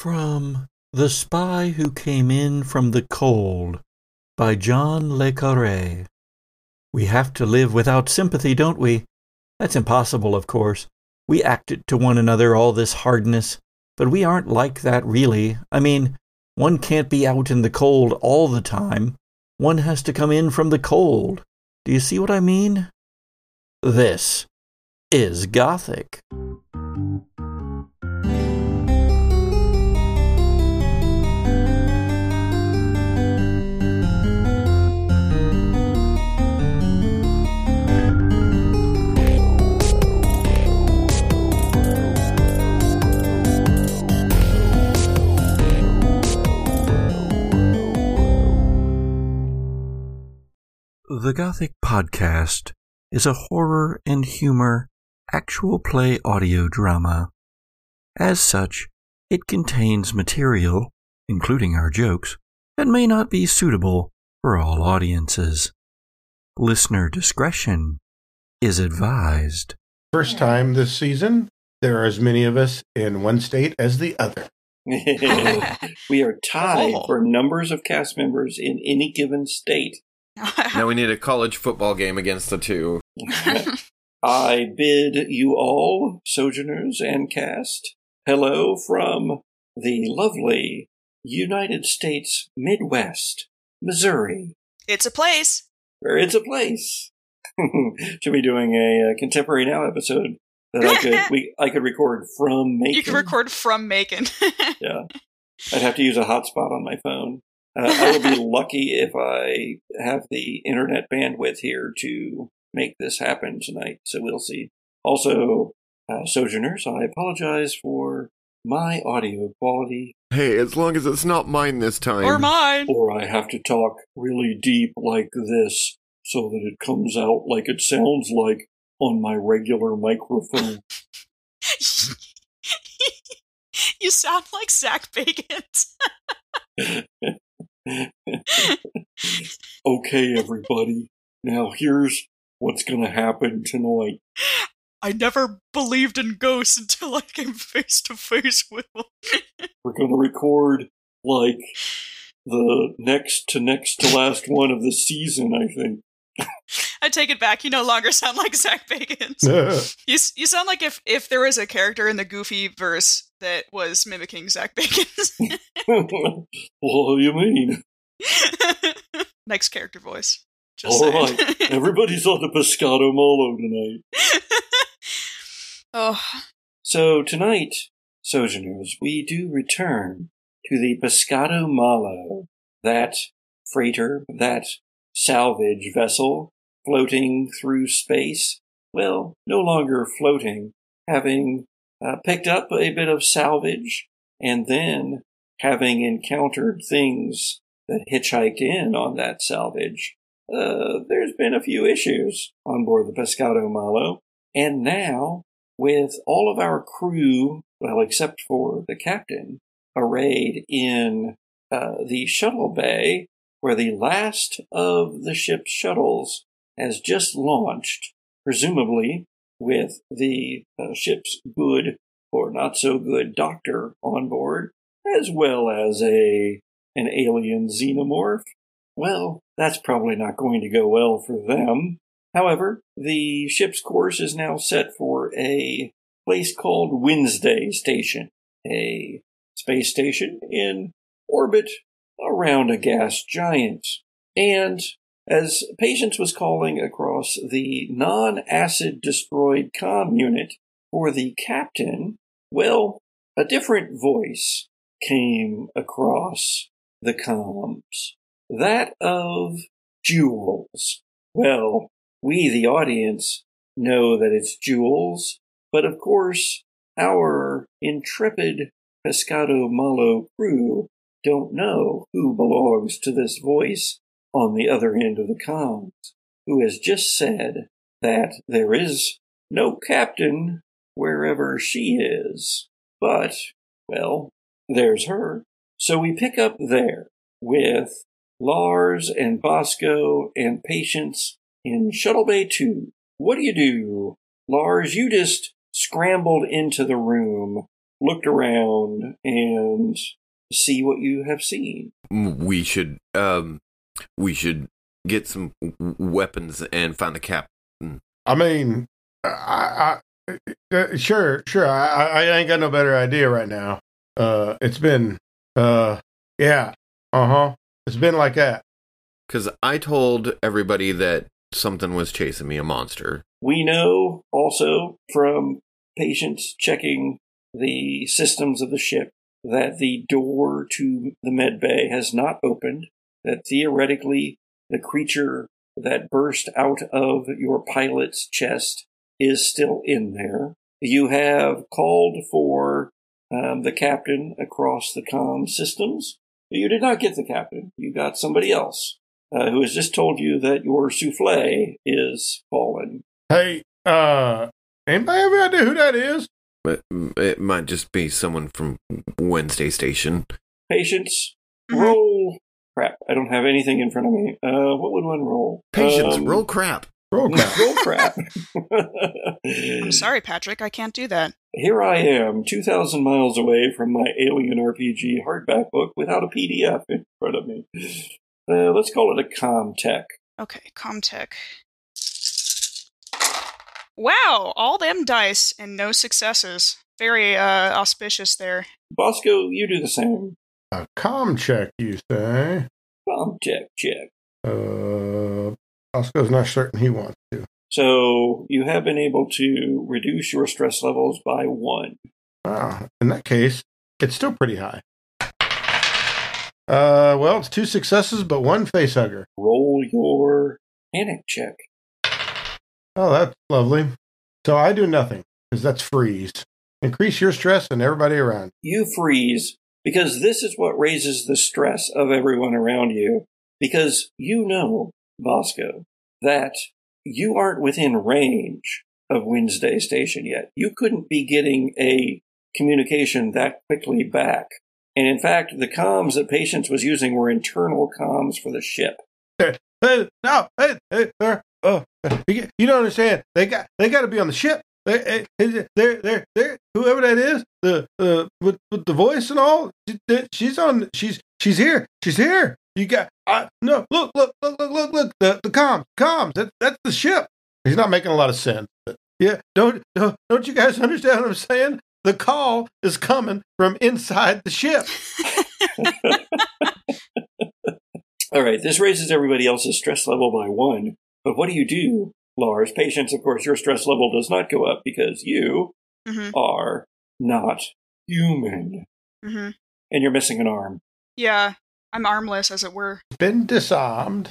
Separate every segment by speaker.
Speaker 1: From The Spy Who Came In From the Cold by John Le Carre. We have to live without sympathy, don't we? That's impossible, of course. We act it to one another, all this hardness, but we aren't like that really. I mean, one can't be out in the cold all the time. One has to come in from the cold. Do you see what I mean? This is Gothic. The Gothic Podcast is a horror and humor actual play audio drama. As such, it contains material, including our jokes, that may not be suitable for all audiences. Listener discretion is advised.
Speaker 2: First time this season, there are as many of us in one state as the other.
Speaker 3: we are tied
Speaker 4: Oh.
Speaker 3: for numbers of cast members in any given state.
Speaker 5: Now we need a college football game against the two.
Speaker 3: I bid you all, sojourners and cast, hello from the lovely United States Midwest, Missouri,
Speaker 4: it's a place.
Speaker 3: where it's a place. Should be doing a, uh contemporary now episode that I could we I could record from Macon.
Speaker 4: You can record from Macon.
Speaker 3: Yeah, I'd have to use a hotspot on my phone. Uh, I will be lucky if I have the internet bandwidth here to make this happen tonight. So we'll see. Also, uh, sojourners, I apologize for my audio quality,
Speaker 5: Hey, as long as it's not mine this time.
Speaker 4: or mine.
Speaker 3: or I have to talk really deep like this so that it comes out like it sounds like on my regular microphone.
Speaker 4: you sound like Zach Bagans.
Speaker 3: okay, everybody. Now here's what's gonna happen tonight.
Speaker 4: I never believed in ghosts until I came face to face with them.
Speaker 3: We're going to record like the next to next to last one of the season, I think.
Speaker 4: I take it back. You no longer sound like Zach Bagans. You, you sound like if, if there was a character in the Goofy verse that was mimicking Zach Bagans.
Speaker 3: what do you mean?
Speaker 4: Next character voice. Just
Speaker 3: All
Speaker 4: saying.
Speaker 3: right, everybody's on the Pescado Malo tonight.
Speaker 4: oh,
Speaker 3: So tonight, Sojourners, we do return to the Pescado Malo, that freighter, that salvage vessel floating through space. Well, no longer floating, having uh, picked up a bit of salvage and then having encountered things that hitchhiked in on that salvage. Uh, there's been a few issues on board the Pescado Malo. And now, with all of our crew, well, except for the captain, arrayed in uh, the shuttle bay, where the last of the ship's shuttles has just launched, presumably with the uh, ship's good or not so good doctor on board, as well as a an alien xenomorph. Well, that's probably not going to go well for them. However, the ship's course is now set for a place called Wednesday Station, a space station in orbit around a gas giant. And as Patience was calling across the non acid destroyed comm unit for the captain, well, a different voice came across the comms. That of Jules. Well, we, the audience, know that it's Jules, but of course, our intrepid Pescado Malo crew don't know who belongs to this voice on the other end of the comms, who has just said that there is no captain wherever she is. But, well, there's her. So we pick up there with Lars and Bosco and Patience in Shuttle Bay 2. What do you do? Lars, you just scrambled into the room looked around and see what you have seen.
Speaker 5: We should um we should get some w- weapons and find the cap.
Speaker 2: I mean, I, I uh, sure, sure. I, I I ain't got no better idea right now. Uh, it's been, uh, yeah, uh huh. It's been like that.
Speaker 5: Cuz I told everybody that something was chasing me, a monster.
Speaker 3: We know also from Patience checking the systems of the ship that the door to the med bay has not opened, that theoretically the creature that burst out of your pilot's chest is still in there. You have called for um, the captain across the comm systems. You did not get the captain. You got somebody else uh, who has just told you that your souffle is fallen.
Speaker 2: Hey, uh, anybody have any idea who that is?
Speaker 5: But it might just be someone from Wednesday Station.
Speaker 3: Patience,
Speaker 4: Mhm.
Speaker 3: roll. Crap, I don't have anything in front of me. Uh, what would one roll?
Speaker 5: Patience,
Speaker 3: Um,
Speaker 5: roll crap.
Speaker 2: Roll crap.
Speaker 3: roll crap.
Speaker 4: I'm sorry, Patrick. I can't do that.
Speaker 3: Here I am, 2,000 miles away from my Alien RPG hardback book without a PDF in front of me. Uh, let's call it a Comtech.
Speaker 4: Okay, Comtech. Wow, all them dice and no successes. Very uh, auspicious there.
Speaker 3: Bosco, you do the same.
Speaker 2: A com check, you say?
Speaker 3: Comtech check. Check.
Speaker 2: Uh, Oscar's not certain he wants to.
Speaker 3: So you have been able to reduce your stress levels by one.
Speaker 2: Ah, in that case, it's still pretty high. Uh, well, it's two successes, but one face hugger.
Speaker 3: Roll your panic check.
Speaker 2: Oh, that's lovely. So I do nothing because that's freeze. Increase your stress and everybody around.
Speaker 3: You freeze because this is what raises the stress of everyone around you. Because you know, Bosco, that you aren't within range of Wednesday Station yet. You couldn't be getting a communication that quickly back. And in fact, the comms that Patience was using were internal comms for the ship.
Speaker 2: Hey, no, hey, hey, oh, you don't understand. They got, they got to be on the ship. They, they, they're, they're, they're, whoever that is, the, uh, with, with the voice and all, she- she's on, she's, she's here, she's here. You got, I, no, look, look, look, look, look, look, the, the comms, comms, that, that's the ship. He's not making a lot of sense. But yeah, don't, don't, don't you guys understand what I'm saying? The call is coming from inside the ship.
Speaker 3: All right, this raises everybody else's stress level by one. But what do you do, Lars? Patience, of course, your stress level does not go up because you
Speaker 4: hmm
Speaker 3: are not human.
Speaker 4: hmm
Speaker 3: And you're missing an arm.
Speaker 4: Yeah, I'm armless, as it were.
Speaker 2: Been disarmed.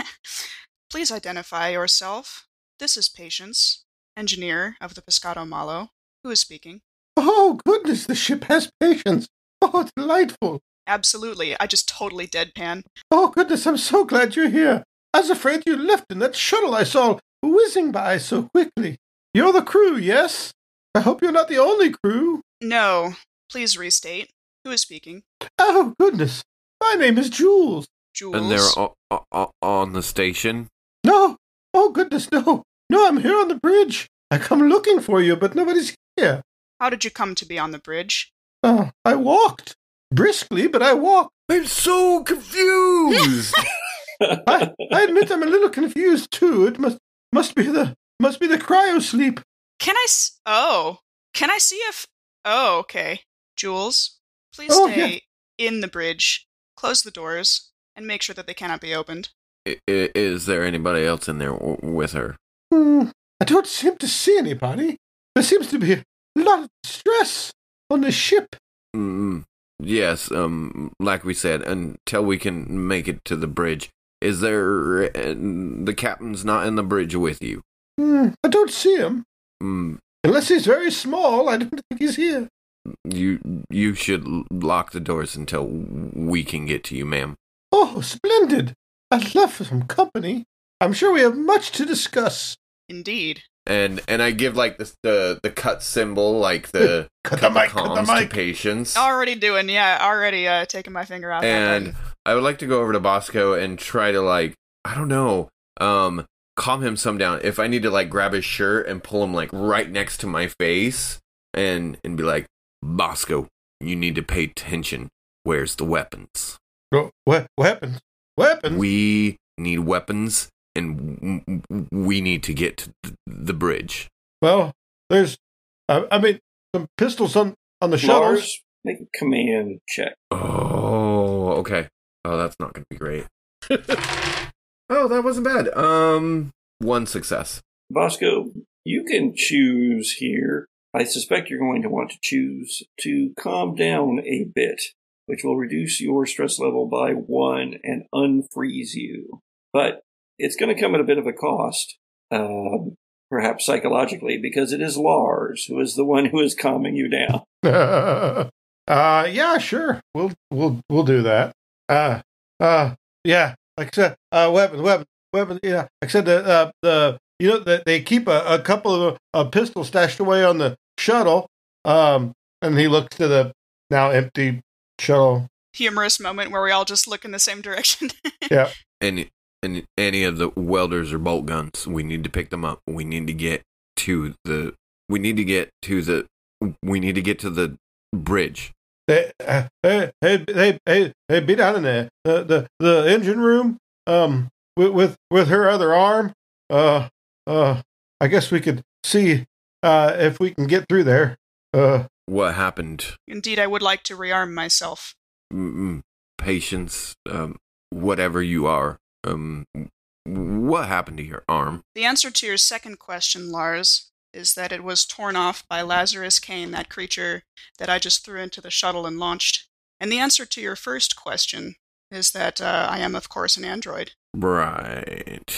Speaker 4: Please identify yourself. This is Patience, engineer of the Pescado Malo, who is speaking.
Speaker 2: Oh, goodness, the ship has patience. Oh, delightful.
Speaker 4: Absolutely, I just totally deadpan.
Speaker 2: Oh, goodness, I'm so glad you're here. I was afraid you left in that shuttle I saw whizzing by so quickly. You're the crew, yes? I hope you're not the only crew.
Speaker 4: No, please restate. Who is speaking?
Speaker 2: Oh, goodness. My name is Jules.
Speaker 4: Jules.
Speaker 5: And they're o- o- o- on the station.
Speaker 2: No. Oh, goodness, no. No, I'm here on the bridge. I come looking for you, but nobody's here.
Speaker 4: How did you come to be on the bridge?
Speaker 2: Oh, I walked. Briskly, but I walked.
Speaker 5: I'm so confused.
Speaker 2: I, I admit I'm a little confused too. It must must be the must be the cryo sleep.
Speaker 4: Can I? S- oh, can I see if? Oh, okay. Jules, please
Speaker 2: Oh,
Speaker 4: stay in the bridge. Close the doors and make sure that they cannot be opened.
Speaker 5: I- i- Is there anybody else in there w- with her?
Speaker 2: Hmm, I don't seem to see anybody. There seems to be a lot of stress on the ship.
Speaker 5: Mm, yes, um, like we said, until we can make it to the bridge. Is there uh, the captain's not in the bridge with you?
Speaker 2: Hmm, I don't see him.
Speaker 5: Mm,
Speaker 2: Unless he's very small, I don't think he's here.
Speaker 5: you you should lock the doors until we can get to you, ma'am.
Speaker 2: Oh, splendid. I'd love for some company. I'm sure we have much to discuss.
Speaker 4: Indeed.
Speaker 5: And and I give like the the, the cut symbol, like the
Speaker 2: Cut the mic, cut the
Speaker 5: comms to
Speaker 2: mic.
Speaker 5: patience.
Speaker 4: Already doing, yeah, already uh, taking my finger out. that
Speaker 5: and
Speaker 4: button.
Speaker 5: I would like to go over to Bosco and try to like I don't know, um, calm him some down. If I need to like grab his shirt and pull him like right next to my face and and be like, Bosco, you need to pay attention. Where's the weapons?
Speaker 2: What weapons? Weapons?
Speaker 5: We need weapons, and w- w- we need to get to th- the bridge.
Speaker 2: well, there's, I, I mean, some pistols on on the shuttles.
Speaker 3: Lars, make a command check.
Speaker 5: Oh, okay. Oh, that's not going to be great. oh, that wasn't bad. Um, one success.
Speaker 3: Bosco, you can choose here. I suspect you're going to want to choose to calm down a bit, which will reduce your stress level by one and unfreeze you. But it's going to come at a bit of a cost, um, perhaps psychologically, because it is Lars who is the one who is calming you down.
Speaker 2: uh, yeah, sure. We'll we'll we'll do that. Uh, uh, yeah. Like I said, uh, weapons, weapons, weapons. Yeah, like I said, the uh, the you know that they keep a, a couple of uh, pistols stashed away on the shuttle. Um, and he looks to the now empty shuttle.
Speaker 4: Humorous moment where we all just look in the same direction.
Speaker 2: Yeah.
Speaker 5: Any, any, any of the welders or bolt guns, we need to pick them up. We need to get to the. We need to get to the. We need to get to the bridge.
Speaker 2: Hey, uh, hey, hey, hey, hey, hey, be down in there. The the the engine room. Um, with with with her other arm. Uh, uh, I guess we could see uh if we can get through there. Uh,
Speaker 5: What happened?
Speaker 4: Indeed, I would like to rearm myself.
Speaker 5: Mm, patience, um, whatever you are. Um, what happened to your arm?
Speaker 4: The answer to your second question, Lars, is that it was torn off by Lazarus Kane, that creature that I just threw into the shuttle and launched. And the answer to your first question is that uh, I am, of course, an android.
Speaker 5: Right.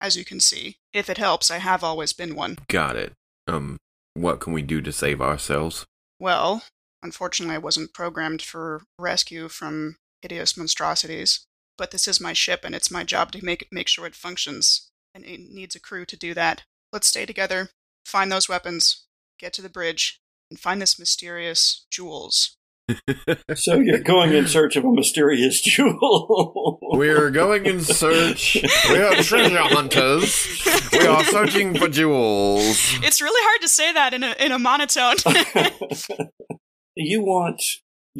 Speaker 4: As you can see, if it helps, I have always been one.
Speaker 5: Got it. Um, what can we do to save ourselves?
Speaker 4: Well, unfortunately, I wasn't programmed for rescue from hideous monstrosities. But this is my ship, and it's my job to make make sure it functions. And it needs a crew to do that. Let's stay together, find those weapons, get to the bridge, and find this mysterious jewels.
Speaker 3: So you're going in search of a mysterious jewel.
Speaker 5: We're going in search. We are treasure hunters. We are searching for jewels.
Speaker 4: It's really hard to say that in a in a monotone.
Speaker 3: you want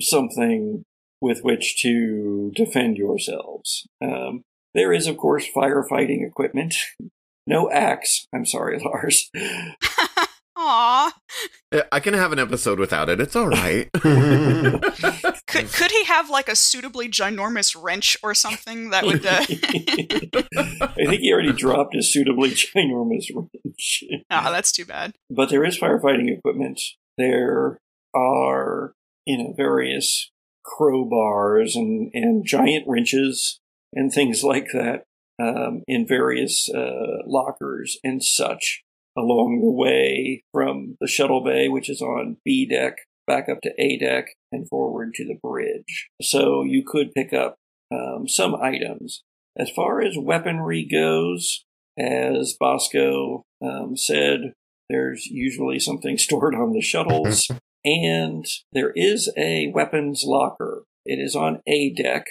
Speaker 3: something with which to defend yourselves. Um, there is, of course, firefighting equipment. No axe. I'm sorry, Lars.
Speaker 4: Aw,
Speaker 5: I can have an episode without it. It's all right.
Speaker 4: could could he have like a suitably ginormous wrench or something that would? Uh...
Speaker 3: I think he already dropped his suitably ginormous wrench.
Speaker 4: Ah, that's too bad.
Speaker 3: But there is firefighting equipment. There are, you know, various crowbars and, and giant wrenches and things like that um, in various uh, lockers and such along the way from the shuttle bay, which is on B deck, back up to A deck and forward to the bridge. So you could pick up um, some items. As far as weaponry goes, as Bosco um, said, there's usually something stored on the shuttles, and there is a weapons locker. It is on A deck.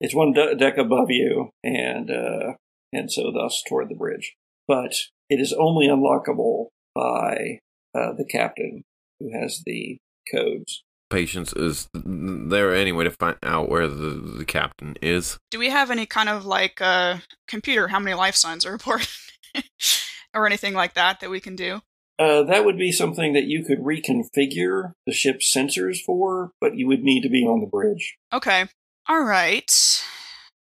Speaker 3: It's one de- deck above you, and uh, and so thus toward the bridge. But it is only unlockable by uh, the captain, who has the codes.
Speaker 5: Patience is there any way to find out where the, the captain is?
Speaker 4: Do we have any kind of like uh, computer? How many life signs are reported, or anything like that that we can do?
Speaker 3: Uh, that would be something that you could reconfigure the ship's sensors for, but you would need to be on the bridge.
Speaker 4: Okay. All right.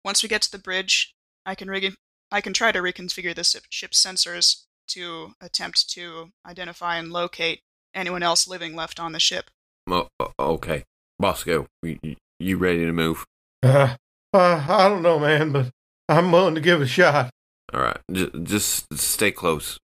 Speaker 4: Once we get to the bridge, I can re- I can try to reconfigure the ship's sensors to attempt to identify and locate anyone else living left on the ship.
Speaker 5: Oh, okay. Bosco, you, you ready to move?
Speaker 2: uh, uh, I don't know, man, but I'm willing to give it a shot.
Speaker 5: All right. J- just stay close.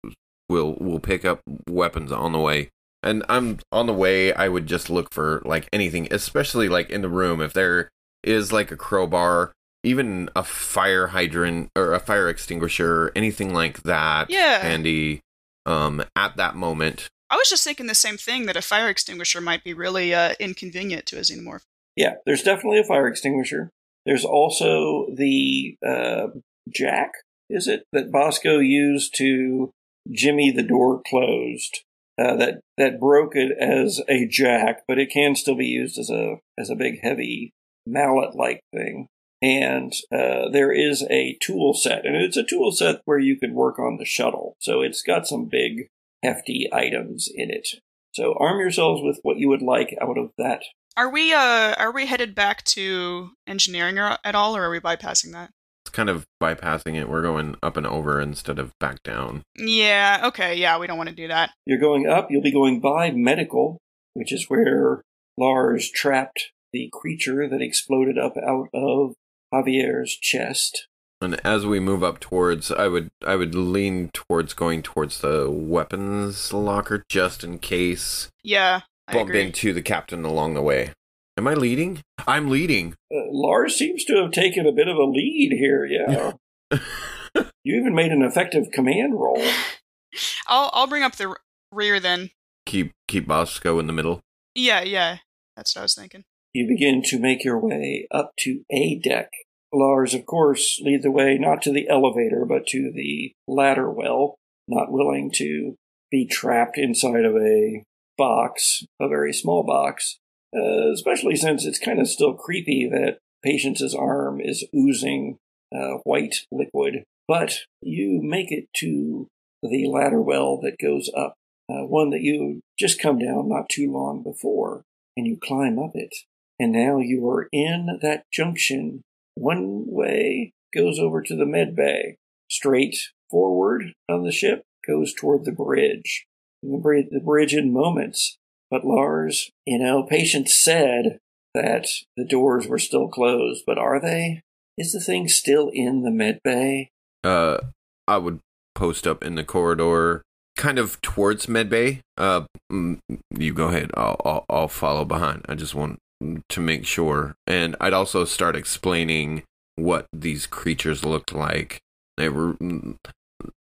Speaker 5: We'll we'll pick up weapons on the way. And I'm on the way. I would just look for like anything, especially like in the room. If there is like a crowbar, even a fire hydrant or a fire extinguisher, anything like that,
Speaker 4: Yeah.
Speaker 5: handy. Um, at that moment,
Speaker 4: I was just thinking the same thing that a fire extinguisher might be really uh, inconvenient to a xenomorph.
Speaker 3: Yeah, there's definitely a fire extinguisher. There's also the uh, jack, is it, that Bosco used to jimmy the door closed uh, that that broke it as a jack, but it can still be used as a as a big heavy mallet like thing. And uh, there is a tool set, and it's a tool set where you could work on the shuttle. So it's got some big, hefty items in it. So arm yourselves with what you would like out of that.
Speaker 4: Are we uh are we headed back to engineering at all, or are we bypassing that?
Speaker 5: It's kind of bypassing it. We're going up and over instead of back down.
Speaker 4: Yeah. Okay. Yeah, we don't want to do that.
Speaker 3: You're going up, you'll be going by medical, which is where Lars trapped the creature that exploded up out of Javier's chest.
Speaker 5: And as we move up towards, I would I would lean towards going towards the weapons locker just in case
Speaker 4: Yeah, I
Speaker 5: bump
Speaker 4: agree.
Speaker 5: into the captain along the way. Am I leading? I'm leading.
Speaker 3: Uh, Lars seems to have taken a bit of a lead here, yeah. you even made an effective command roll.
Speaker 4: I'll I'll bring up the rear then.
Speaker 5: keep keep Bosco in the middle.
Speaker 4: Yeah, yeah. That's what I was thinking.
Speaker 3: You begin to make your way up to A deck. Lars, of course, lead the way not to the elevator, but to the ladder well, not willing to be trapped inside of a box, a very small box, uh, especially since it's kind of still creepy that Patience's arm is oozing uh, white liquid. But you make it to the ladder well that goes up, uh, one that you just come down not too long before, and you climb up it. And now you are in that junction. One way goes over to the med bay. Straight forward on the ship goes toward the bridge. The bridge, the bridge in moments. But Lars, you know, Patience said that the doors were still closed, but are they? Is the thing still in the med bay?
Speaker 5: Uh, I would post up in the corridor, kind of towards medbay. Uh, mm, you go ahead. I'll, I'll I'll follow behind. I just want to make sure, and I'd also start explaining what these creatures looked like. They were mm,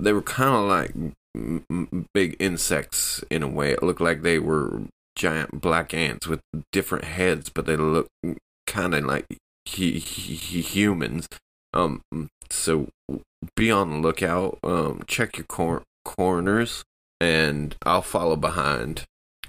Speaker 5: they were kind of like mm, mm, big insects in a way. It looked like they were giant black ants with different heads, but they look kind of like humans. Um, so be on the lookout. Um, check your cor- corners, and I'll follow behind.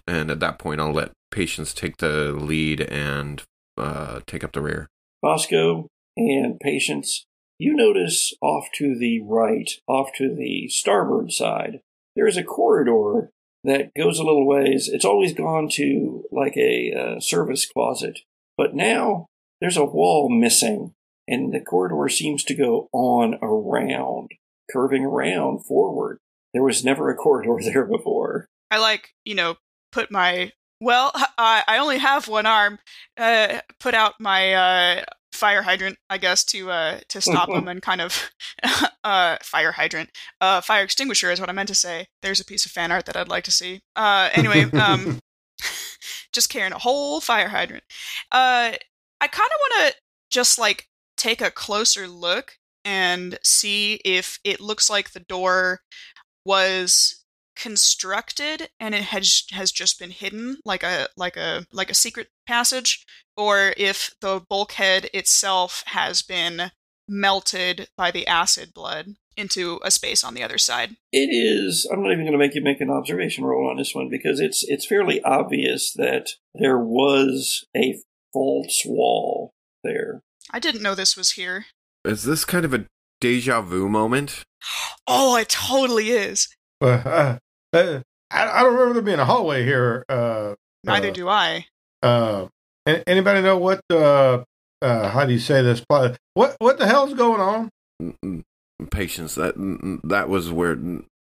Speaker 5: And at that point, I'll let Patience take the lead and uh, take up the rear.
Speaker 3: Bosco and Patience, you notice off to the right, off to the starboard side, there is a corridor that goes a little ways. It's always gone to like a uh, service closet, but now there's a wall missing, and the corridor seems to go on around, curving around forward. There was never a corridor there before.
Speaker 4: I like, you know, put my well, I I only have one arm. Uh, put out my uh, fire hydrant, I guess, to uh, to stop them and kind of uh, fire hydrant, uh, fire extinguisher is what I meant to say. There's a piece of fan art that I'd like to see. Uh, anyway, um, just carrying a whole fire hydrant. Uh, I kind of want to just like take a closer look and see if it looks like the door was constructed and it has has just been hidden like a like a like a secret passage or if the bulkhead itself has been melted by the acid blood into a space on the other side.
Speaker 3: It is. I'm not even going to make you make an observation roll on this one because it's it's fairly obvious that there was a false wall there.
Speaker 4: I didn't know this was here.
Speaker 5: Is this kind of a deja vu moment?
Speaker 4: Oh, it totally is.
Speaker 2: Well, uh, I, I don't remember there being a hallway here. Uh,
Speaker 4: Neither
Speaker 2: Uh,
Speaker 4: do I.
Speaker 2: uh, anybody know what? Uh, uh, how do you say this? What what the hell's going on?
Speaker 5: Mm, mm, Patience. That mm, that was where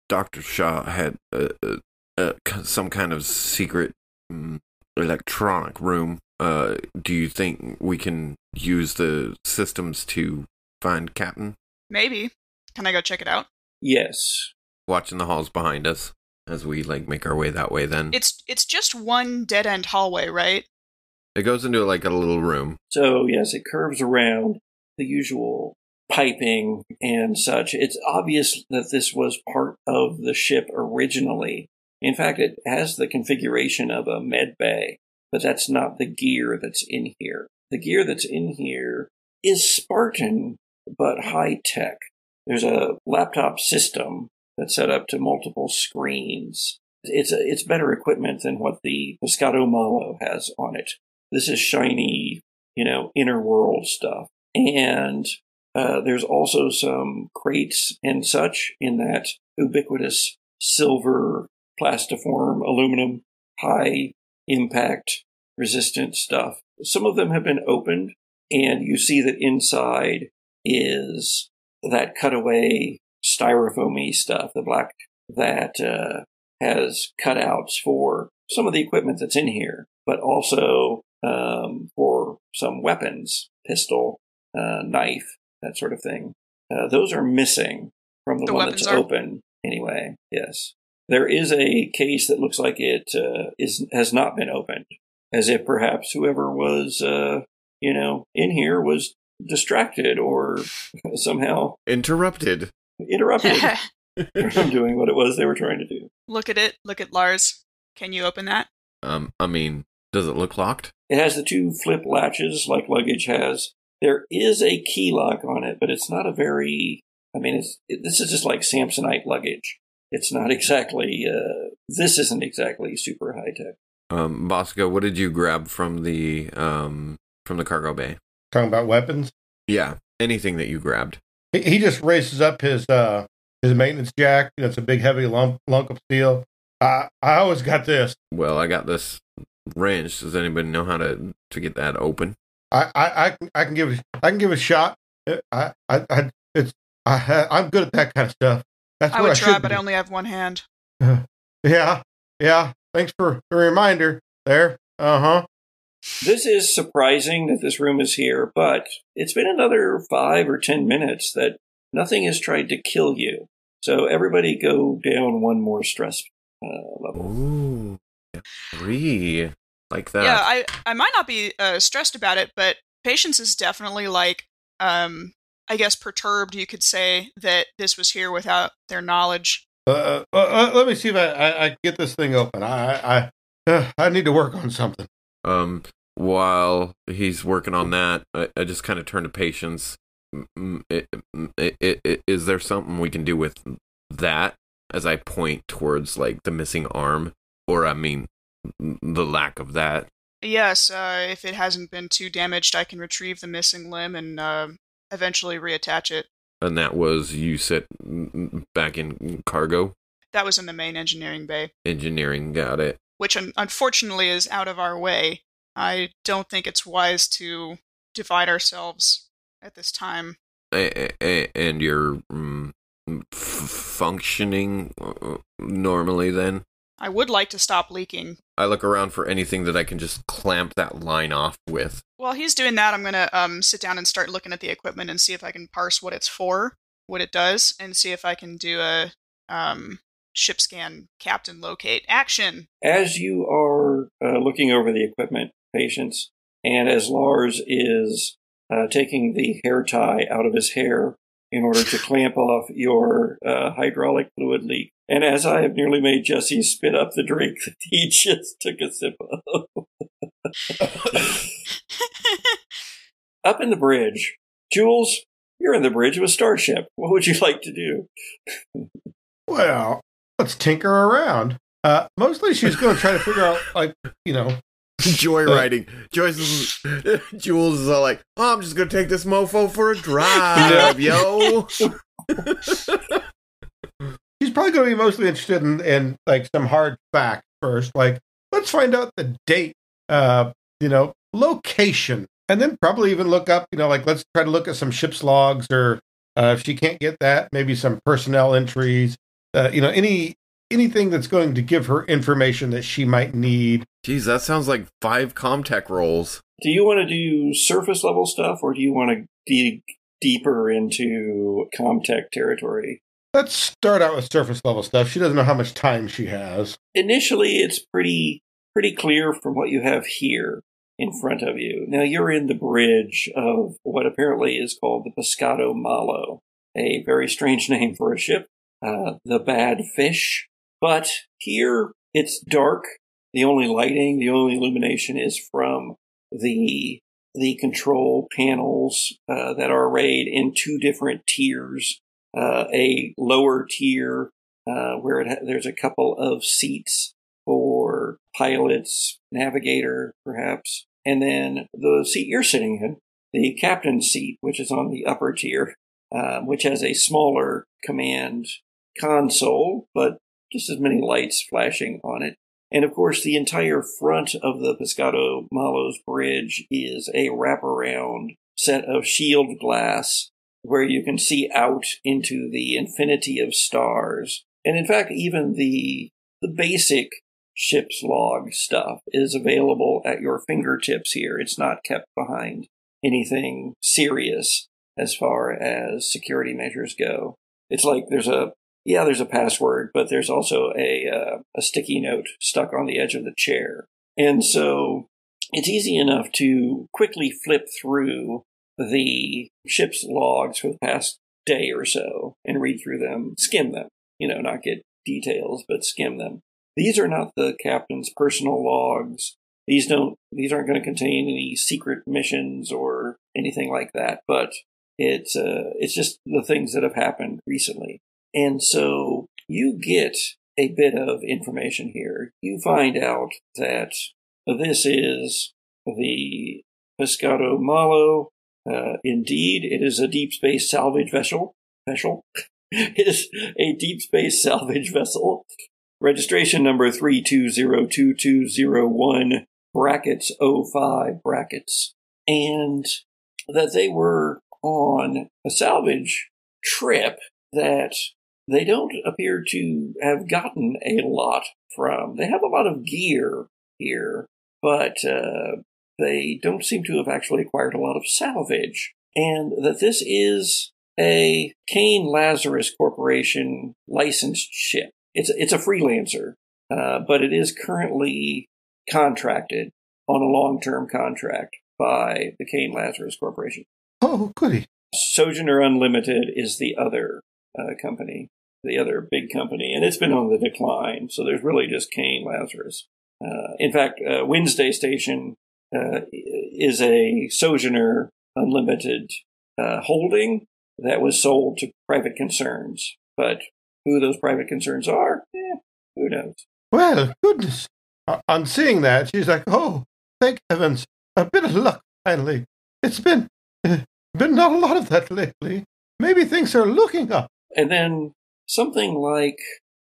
Speaker 5: Doctor Shaw had uh, uh, uh, some kind of secret mm, electronic room. Uh, do you think we can use the systems to find Captain?
Speaker 4: Maybe. Can I go check it out?
Speaker 3: Yes.
Speaker 5: Watching the halls behind us as we like make our way that way. Then
Speaker 4: It's it's just one dead end hallway, right?
Speaker 5: it goes into like a little room.
Speaker 3: So yes, it curves around the usual piping and such. It's obvious that this was part of the ship originally. In fact, it has the configuration of a med bay, but that's not the gear that's in here. The gear that's in here is Spartan, but high tech. There's a laptop system that's set up to multiple screens. it's a, it's better equipment than what the Pescado Malo has on it. This is shiny, you know, inner world stuff, and uh, there's also some crates and such in that ubiquitous silver plastiform aluminum high impact resistant stuff. Some of them have been opened, and you see that inside is that cutaway styrofoamy stuff, the black that uh, has cutouts for some of the equipment that's in here, but also um, for some weapons, pistol, uh, knife, that sort of thing. Uh, those are missing from the,
Speaker 4: The
Speaker 3: one that's
Speaker 4: are?
Speaker 3: open. Anyway, yes, there is a case that looks like it uh, is has not been opened, as if perhaps whoever was, uh, you know, in here was distracted or somehow
Speaker 5: Interrupted.
Speaker 3: Interrupted from doing what it was they were trying to do.
Speaker 4: look at it. Look at Lars. Can you open that?
Speaker 5: Um, I mean, does it look locked?
Speaker 3: It has the two flip latches like luggage has. There is a key lock on it, but it's not a very. I mean, it's it, this is just like Samsonite luggage. It's not exactly. Uh, this isn't exactly super high tech.
Speaker 5: Um, Bosco, what did you grab from the um from the cargo bay?
Speaker 2: Talking about weapons.
Speaker 5: Yeah, anything that you grabbed.
Speaker 2: He, he just raises up his uh his maintenance jack. You know, it's a big heavy lump lunk of steel. I I always got this.
Speaker 5: Well, I got this wrench. Does anybody know how to to get that open?
Speaker 2: I I I can, I can give I can give a shot. I I, I it's I I'm good at that kind of stuff. That's
Speaker 4: I would
Speaker 2: I
Speaker 4: try, but
Speaker 2: be.
Speaker 4: I only have one hand.
Speaker 2: Yeah, yeah. Thanks for the reminder there. Uh huh.
Speaker 3: This is surprising that this room is here, but it's been another five or ten minutes that nothing has tried to kill you. So everybody go down one more stress uh, level.
Speaker 5: Ooh, three like that.
Speaker 4: Yeah, I I might not be uh, stressed about it, but patience is definitely like um I guess perturbed. You could say that this was here without their knowledge.
Speaker 2: Uh, uh, uh, let me see if I, I, I get this thing open. I I uh, I need to work on something.
Speaker 5: Um, while he's working on that, I, I just kind of turn to patience. It- it- it- Is there something we can do with that? As I point towards like the missing arm, or I mean, the lack of that.
Speaker 4: Yes, uh, if it hasn't been too damaged, I can retrieve the missing limb and uh, eventually reattach it.
Speaker 5: And that was you said back in cargo
Speaker 4: That was in the main engineering bay,
Speaker 5: engineering. Got it.
Speaker 4: Which unfortunately is out of our way. I don't think it's wise to divide ourselves at this time.
Speaker 5: And you're f- functioning uh, normally. Then
Speaker 4: I would like to stop leaking.
Speaker 5: I look around for anything that I can just clamp that line off with.
Speaker 4: While he's doing that, I'm gonna um, sit down and start looking at the equipment and see if I can parse what it's for, what it does, and see if I can do a um, ship scan captain locate action.
Speaker 3: As you are uh, looking over the equipment, Patience, and as Lars is uh, taking the hair tie out of his hair in order to clamp off your uh, hydraulic fluid leak, and as I have nearly made Jesse spit up the drink that he just took a sip of. Up in the bridge, Jules, you're in the bridge of a starship. What would you like to do?
Speaker 2: Well, let's tinker around. Uh, mostly she's going to try to figure out, like, you know,
Speaker 5: Joyriding. Joyce is, Jules is all like, oh, I'm just gonna take this mofo for a drive, yo.
Speaker 2: she's probably going to be mostly interested in, in like some hard fact first. Like, let's find out the date, uh, you know, location, and then probably even look up, you know, like let's try to look at some ship's logs, or uh, if she can't get that, maybe some personnel entries, uh, you know, any anything that's going to give her information that she might need.
Speaker 5: Jeez, that sounds like five Comtech rolls.
Speaker 3: Do you want to do surface level stuff, or do you want to dig deeper into Comtech territory?
Speaker 2: Let's start out with surface level stuff. She doesn't know how much time she has.
Speaker 3: Initially, it's pretty pretty clear from what you have here in front of you. Now you're in the bridge of what apparently is called the Pescado Malo, a very strange name for a ship, uh, the Bad Fish. But here it's dark. The only lighting, the only illumination is from the the control panels uh, that are arrayed in two different tiers. Uh, a lower tier uh, where ha- there's a couple of seats for pilots, navigator, perhaps, and then the seat you're sitting in, the captain's seat, which is on the upper tier, uh, which has a smaller command console, but just as many lights flashing on it. And of course, the entire front of the Pescado Malos bridge is a wraparound set of shield glass where you can see out into the infinity of stars. And in fact, even the, the basic ship's log stuff is available at your fingertips here. It's not kept behind anything serious as far as security measures go. It's like there's a yeah, there's a password, but there's also a uh, a sticky note stuck on the edge of the chair, and so it's easy enough to quickly flip through the ship's logs for the past day or so and read through them, skim them, you know, not get details, but skim them. These are not the captain's personal logs. These don't, these aren't going to contain any secret missions or anything like that, but it's, uh, it's just the things that have happened recently. And so you get a bit of information here. You find out that this is the Pescado Malo uh, indeed, it is a deep space salvage vessel. Vessel. it is a deep space salvage vessel. Registration number 3202201 brackets 05 brackets. And that they were on a salvage trip that they don't appear to have gotten a lot from. They have a lot of gear here, but uh, they don't seem to have actually acquired a lot of salvage, and that this is a Cain Lazarus Corporation licensed ship. It's it's a freelancer, uh, but it is currently contracted on a long term contract by the Cain Lazarus Corporation.
Speaker 2: Oh, goody.
Speaker 3: Sojourner Unlimited is the other uh, company, the other big company, and it's been on the decline. So there's really just Cain Lazarus. Uh, in fact, uh, Wednesday Station uh, is a Sojourner Unlimited uh, holding that was sold to private concerns. But who those private concerns are, eh, who knows?
Speaker 2: Well, goodness. Uh, on seeing that, she's like, oh, thank heavens. A bit of luck, finally. It's been, uh, been not a lot of that lately. Maybe things are looking up.
Speaker 3: And then something like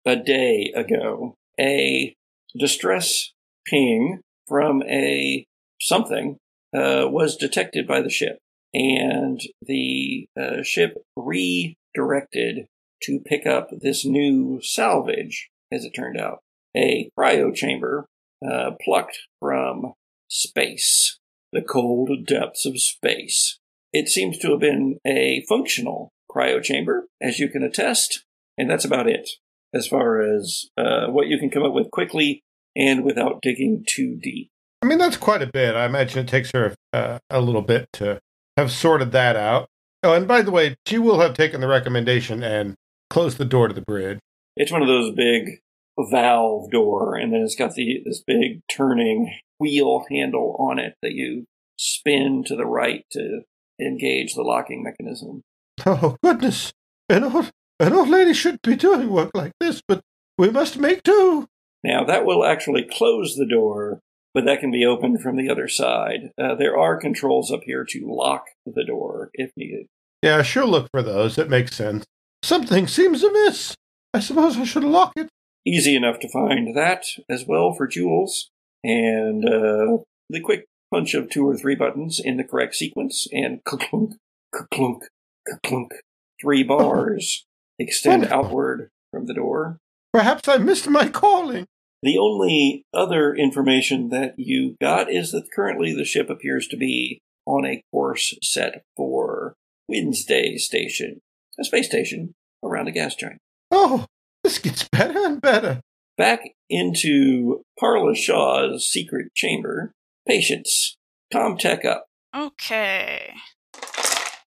Speaker 3: a day ago, a distress ping from a something uh, was detected by the ship, and the uh, ship redirected to pick up this new salvage, as it turned out, a cryo chamber uh, plucked from space, the cold depths of space. It seems to have been a functional cryo chamber, as you can attest, and that's about it as far as uh, what you can come up with quickly and without digging too deep.
Speaker 2: I mean, that's quite a bit. I imagine it takes her uh, a little bit to have sorted that out. Oh, and by the way, she will have taken the recommendation and closed the door to the bridge.
Speaker 3: It's one of those big valve door, and then it's got the this big turning wheel handle on it that you spin to the right to engage the locking mechanism.
Speaker 2: Oh goodness! An old an old lady shouldn't be doing work like this, but we must make do.
Speaker 3: Now that will actually close the door but that can be opened from the other side. Uh, there are controls up here to lock the door if needed.
Speaker 2: Yeah, she'll look for those. It makes sense. Something seems amiss. I suppose I should lock it.
Speaker 3: Easy enough to find that as well for Jules. And uh, the quick punch of two or three buttons in the correct sequence, and clunk, clunk, clunk. Three bars extend
Speaker 2: Wonderful.
Speaker 3: outward from the door.
Speaker 2: Perhaps I missed my calling.
Speaker 3: The only other information that you got is that currently the ship appears to be on a course set for Wednesday Station, a space station around a gas giant.
Speaker 2: Oh, this gets better and better.
Speaker 3: Back into Parla Shaw's secret chamber. Patience. Comtech up.
Speaker 4: Okay.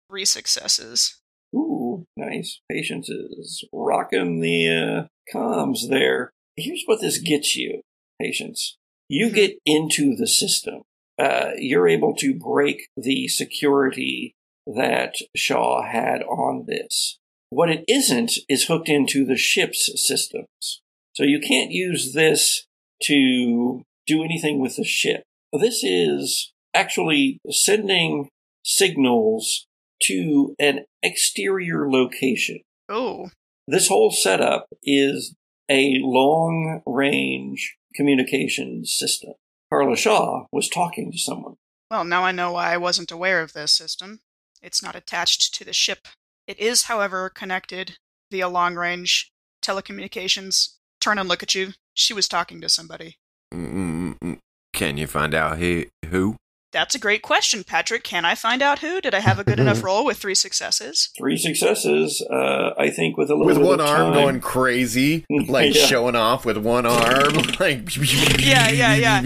Speaker 4: Three successes.
Speaker 3: Ooh, nice. Patience is rocking the uh, comms there. Here's what this gets you, Patience. You get into the system. Uh, you're able to break the security that Shaw had on this. what it isn't is hooked into the ship's systems. So you can't use this to do anything with the ship. This is actually sending signals to an exterior location.
Speaker 4: Oh,
Speaker 3: This whole setup is a long range communications system. Carla Shaw was talking to someone.
Speaker 4: well, now I know why I wasn't aware of this system. It's not attached to the ship. It is, however, connected via long range telecommunications. Turn and look at you. She was talking to somebody.
Speaker 5: Mm, Can you find out who? Who?
Speaker 4: That's a great question, Patrick. Can I find out who? Did I have a good enough roll with three successes?
Speaker 3: Three successes, uh, I think, with a little
Speaker 5: With
Speaker 3: bit
Speaker 5: one
Speaker 3: of
Speaker 5: arm
Speaker 3: time.
Speaker 5: going crazy, like
Speaker 3: Yeah.
Speaker 5: showing off with one arm, like
Speaker 4: Yeah, yeah, yeah.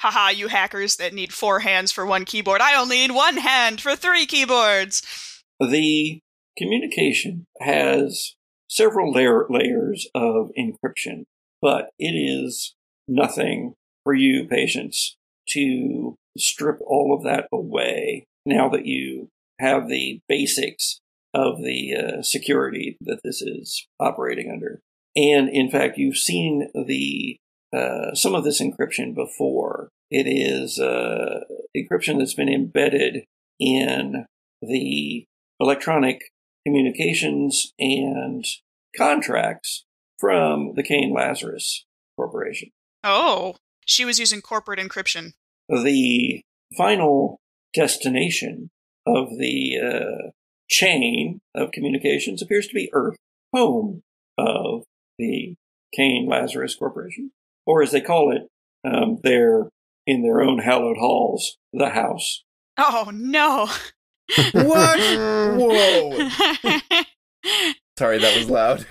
Speaker 4: Haha, you hackers that need four hands for one keyboard. I only need one hand for three keyboards.
Speaker 3: The communication has several layer- layers of encryption, but it is nothing for you Patience to strip all of that away now that you have the basics of the uh, security that this is operating under. And in fact, you've seen the uh, some of this encryption before. It is uh, encryption that's been embedded in the electronic communications and contracts from the Kane Lazarus Corporation.
Speaker 4: Oh, she was using corporate encryption.
Speaker 3: The final destination of the uh, chain of communications appears to be Earth, home of the Kane Lazarus Corporation, or as they call it, um, there in their own hallowed halls, the house.
Speaker 4: Oh no.
Speaker 5: what? Whoa! Sorry, that was loud.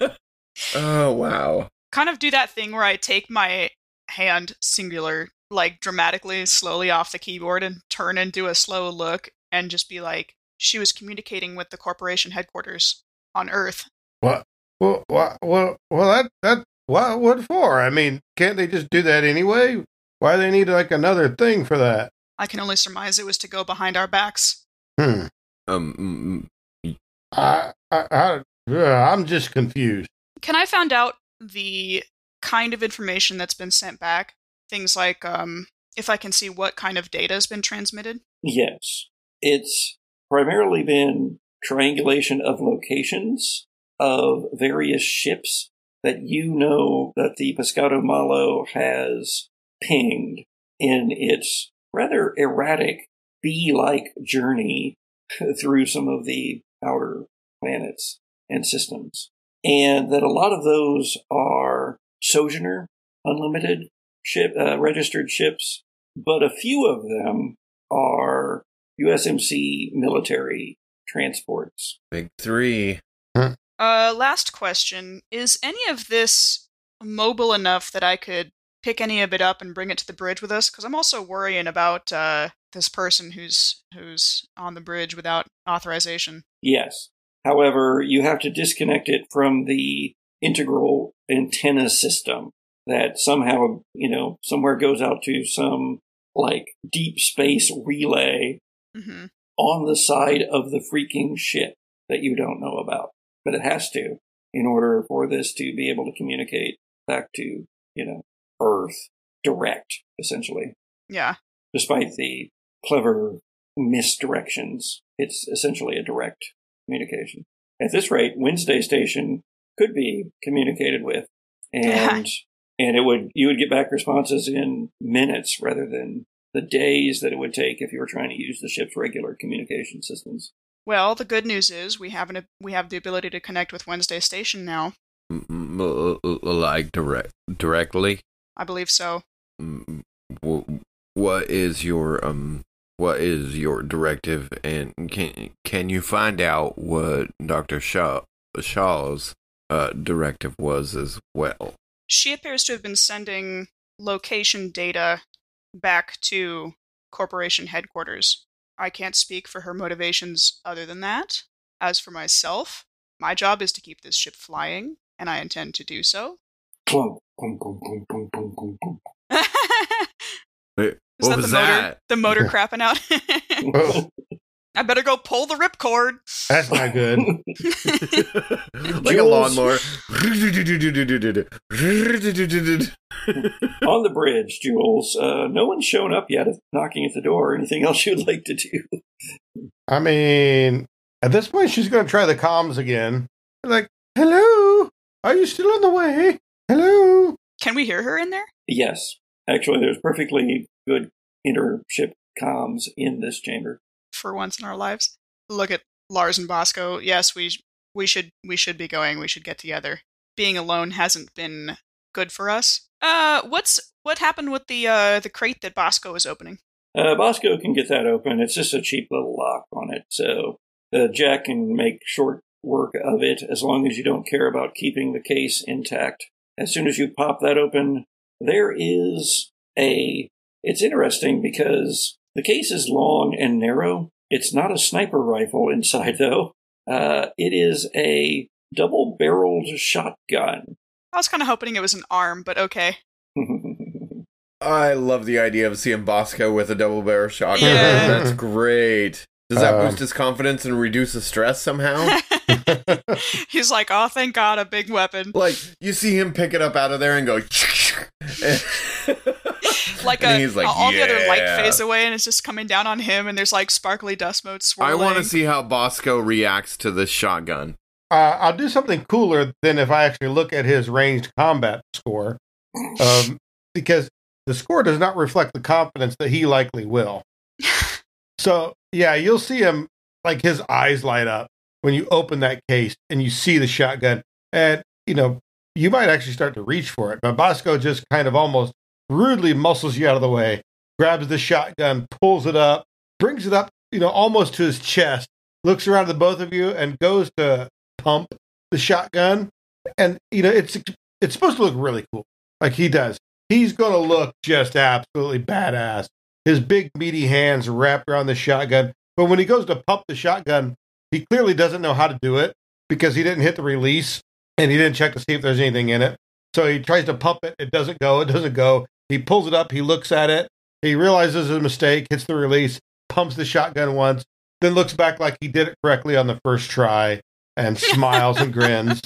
Speaker 5: oh wow!
Speaker 4: kind of do that thing where I take my hand singular, like dramatically, slowly off the keyboard and turn and do a slow look and just be like, she was communicating with the corporation headquarters on Earth.
Speaker 2: What? Well, wha- well, well, that that what what for? I mean, can't they just do that anyway? Why they need like another thing for that?
Speaker 4: I can only surmise it was to go behind our backs.
Speaker 2: Hmm.
Speaker 5: Um,
Speaker 2: I, I, I I'm just confused.
Speaker 4: Can I find out the kind of information that's been sent back? Things like, um, if I can see what kind of data has been transmitted?
Speaker 3: Yes. It's primarily been triangulation of locations of various ships that you know that the Pescado Malo has pinged in its rather erratic bee like journey through some of the outer planets and systems. And that a lot of those are Sojourner Unlimited ship, uh, registered ships, but a few of them are USMC military transports.
Speaker 5: big three.
Speaker 4: Uh, last question. Is any of this mobile enough that I could pick any of it up and bring it to the bridge with us? Because I'm also worrying about uh, this person who's who's on the bridge without authorization.
Speaker 3: Yes. However, you have to disconnect it from the integral antenna system that somehow, you know, somewhere goes out to some like deep space relay
Speaker 4: mm-hmm.
Speaker 3: on the side of the freaking ship that you don't know about. But it has to in order for this to be able to communicate back to, you know, Earth direct, essentially.
Speaker 4: Yeah.
Speaker 3: Despite the clever misdirections, it's essentially a direct communication. At this rate, Wednesday Station could be communicated with, and and it would you would get back responses in minutes rather than the days that it would take if you were trying to use the ship's regular communication systems.
Speaker 4: Well, the good news is we have an we have the ability to connect with Wednesday Station now.
Speaker 5: M- m- like direct directly.
Speaker 4: I believe so.
Speaker 5: What is your um? What is your directive? And can can you find out what Doctor Shaw Shaw's uh directive was as well?
Speaker 4: She appears to have been sending location data back to corporation headquarters. I can't speak for her motivations other than that. As for myself, my job is to keep this ship flying, and I intend to do so. Is
Speaker 5: What
Speaker 4: that
Speaker 5: was
Speaker 4: the motor?
Speaker 5: that?
Speaker 4: The motor crapping out.
Speaker 2: Oh,
Speaker 4: I better go pull the ripcord.
Speaker 2: that's not good.
Speaker 5: like a
Speaker 3: Jules.
Speaker 5: lawnmower.
Speaker 3: On the bridge, Jules. Uh, no one's shown up yet, knocking at the door. Anything else you'd like to do?
Speaker 2: I mean, at this point, she's going to try the comms again. Like, hello, are you still on the way? Hello.
Speaker 4: Can we hear her in there?
Speaker 3: Yes, actually, there's perfectly good intership comms in this chamber.
Speaker 4: For once in our lives. Look at Lars and Bosco. Yes, we we should we should be going. We should get together. Being alone hasn't been good for us. Uh, what's what happened with the uh the crate that Bosco was opening?
Speaker 3: Uh, Bosco can get that open. It's just a cheap little lock on it, so uh, Jack can make short work of it as long as you don't care about keeping the case intact. As soon as you pop that open, there is a. It's interesting because the case is long and narrow. It's not a sniper rifle inside, though. Uh, it is a double barreled shotgun.
Speaker 4: I was kind of hoping it was an arm, but okay.
Speaker 5: I love the idea of seeing Bosco with a double barrel shotgun.
Speaker 4: Yeah.
Speaker 5: That's great. Does that
Speaker 2: Um,
Speaker 5: boost his confidence and reduce the stress somehow?
Speaker 4: He's like, oh, thank God, a big weapon.
Speaker 5: like you see him pick it up out of there and go.
Speaker 4: Like,
Speaker 5: And
Speaker 4: a,
Speaker 5: he's like,
Speaker 4: all the other light
Speaker 5: "Yeah."
Speaker 4: phase away, and it's just coming down on him, and there's like sparkly dust motes
Speaker 5: I want to see how Bosco reacts to this shotgun.
Speaker 2: Uh, I'll do something cooler than if I actually look at his ranged combat score, um, because the score does not reflect the confidence that he likely will. So yeah, you'll see him like his eyes light up when you open that case and you see the shotgun, and you know you might actually start to reach for it, but Bosco just kind of almost rudely muscles you out of the way, grabs the shotgun, pulls it up, brings it up, you know, almost to his chest, looks around at the both of you, and goes to pump the shotgun, and you know it's it's supposed to look really cool, like he does. He's going to look just absolutely badass. His big meaty hands wrapped around the shotgun, but when he goes to pump the shotgun, he clearly doesn't know how to do it because he didn't hit the release and he didn't check to see if there's anything in it. So he tries to pump it, it doesn't go, it doesn't go. He pulls it up, he looks at it, he realizes his mistake, hits the release, pumps the shotgun once, then looks back like he did it correctly on the first try and smiles and grins.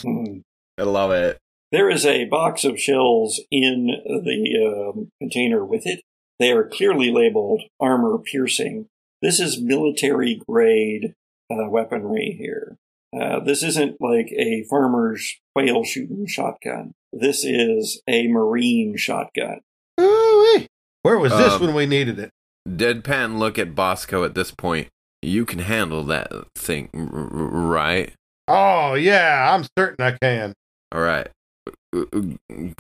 Speaker 5: I love it.
Speaker 3: There is a box of shells in the um, container with it. They are clearly labeled armor piercing. This is military grade uh, weaponry here. Uh, this isn't like a farmer's quail shooting shotgun. This is a marine shotgun.
Speaker 2: Ooh-wee. Where was this
Speaker 5: Um,
Speaker 2: when we needed it?
Speaker 5: Deadpan look at Bosco at this point. You can handle that thing, r- r- right?
Speaker 2: Oh, yeah, I'm certain I can.
Speaker 5: All right.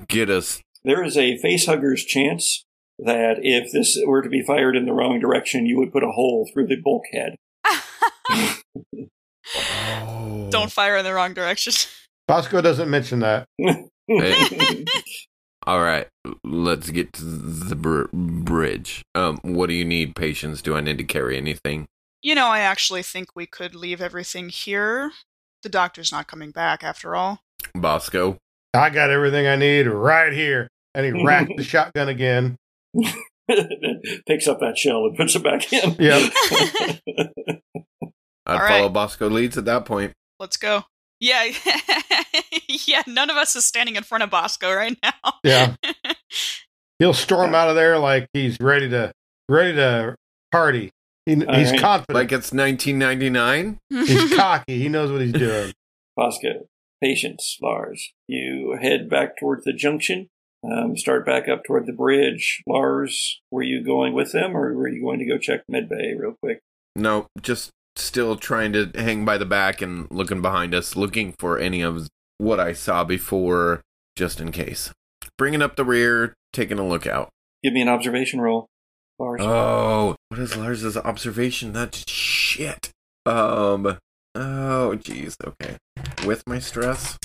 Speaker 5: Get us.
Speaker 3: There is a facehugger's chance that if this were to be fired in the wrong direction, you would put a hole through the bulkhead.
Speaker 5: Oh.
Speaker 4: Don't fire in the wrong direction.
Speaker 2: Bosco doesn't mention that.
Speaker 5: Hey. All right. Let's get to the br- bridge. Um, what do you need, Patience? Do I need to carry anything?
Speaker 4: You know, I actually think we could leave everything here. The doctor's not coming back after all.
Speaker 5: Bosco.
Speaker 2: I got everything I need right here. And he racked the shotgun again.
Speaker 3: Picks up that shell and puts it back in.
Speaker 2: Yep.
Speaker 5: I'd
Speaker 4: All
Speaker 5: follow
Speaker 4: right.
Speaker 5: Bosco leads at that point.
Speaker 4: Let's go. Yeah. yeah, none of us is standing in front of Bosco right now.
Speaker 2: Yeah. He'll storm out of there like he's ready to ready to party. He, he's
Speaker 3: right.
Speaker 2: confident.
Speaker 5: Like it's 1999.
Speaker 2: he's cocky. He knows what he's doing.
Speaker 3: Bosco, Patience, Lars. You head back towards the junction. Um, start back up toward the bridge. Lars, were you going with them, or were you going to go check medbay real quick?
Speaker 5: No, just still trying to hang by the back and looking behind us, looking for any of what I saw before, just in case. Bringing up the rear, taking a look out.
Speaker 3: Give me an observation roll, Lars.
Speaker 5: Oh, what is Lars's observation? That's shit. Um. Oh, jeez. Okay. With my stress.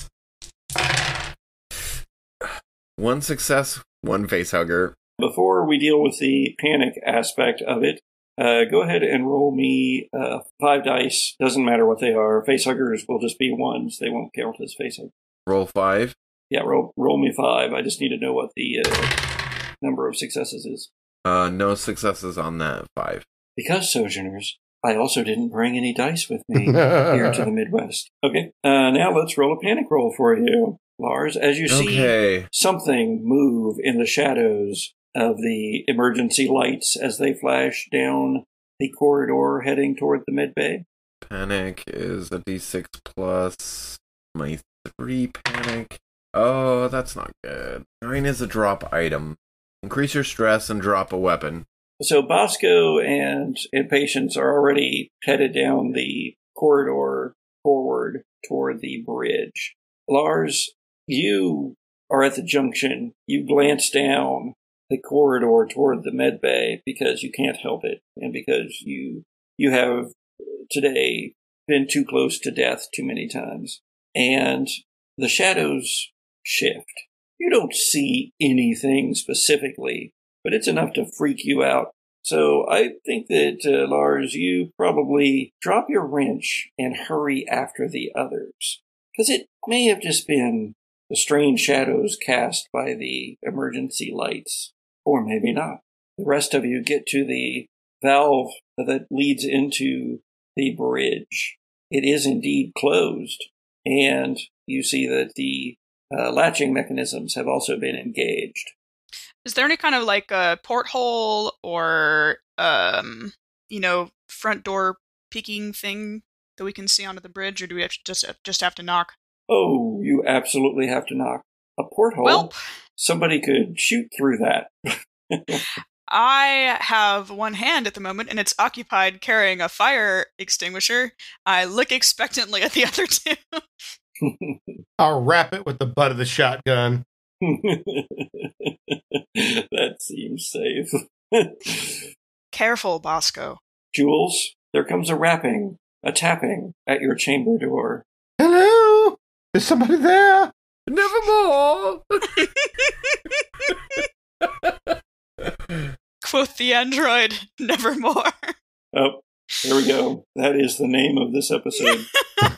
Speaker 5: One success, one face hugger.
Speaker 3: Before we deal with the panic aspect of it, uh, go ahead and roll me uh, five dice. Doesn't matter what they are. Facehuggers will just be ones. They won't count as facehug.
Speaker 5: Roll five.
Speaker 3: Yeah, roll roll me five. I just need to know what the uh, number of successes is.
Speaker 5: Uh, no successes on that five.
Speaker 3: Because, Sojourners, I also didn't bring any dice with me here to the Midwest. Okay, uh, now let's roll a panic roll for you, Lars. As you see
Speaker 5: Okay.
Speaker 3: something move in the shadows of the emergency lights as they flash down the corridor heading toward the med bay.
Speaker 5: Panic is a d6 plus my three panic. Oh, that's not good. Nine is a drop item. Increase your stress and drop a weapon.
Speaker 3: So Bosco and, and Patience are already headed down the corridor forward toward the bridge. Lars, you are at the junction. You glance down the corridor toward the med bay because you can't help it and because you you have today been too close to death too many times. And the shadows shift. You don't see anything specifically, but it's enough to freak you out. So I think that, uh, Lars, you probably drop your wrench and hurry after the others. Because it may have just been the strange shadows cast by the emergency lights, or maybe not. The rest of you get to the valve that leads into the bridge. It is indeed closed, and you see that the uh, latching mechanisms have also been engaged.
Speaker 4: Is there any kind of like a porthole or um, you know, front door peeking thing that we can see onto the bridge, or do we have to just just have to knock?
Speaker 3: Oh, you absolutely have to knock a porthole.
Speaker 4: Well,
Speaker 3: Somebody could shoot through that.
Speaker 4: I have one hand at the moment, and it's occupied carrying a fire extinguisher. I look expectantly at the other two.
Speaker 2: I'll wrap it with the butt of the shotgun.
Speaker 3: that seems safe.
Speaker 4: Careful, Bosco.
Speaker 3: Jules, there comes a rapping, a tapping at your chamber door.
Speaker 2: Hello? Is somebody there?
Speaker 5: Nevermore.
Speaker 4: Quoth the android, nevermore.
Speaker 3: Oh, there we go. That is the name of this episode.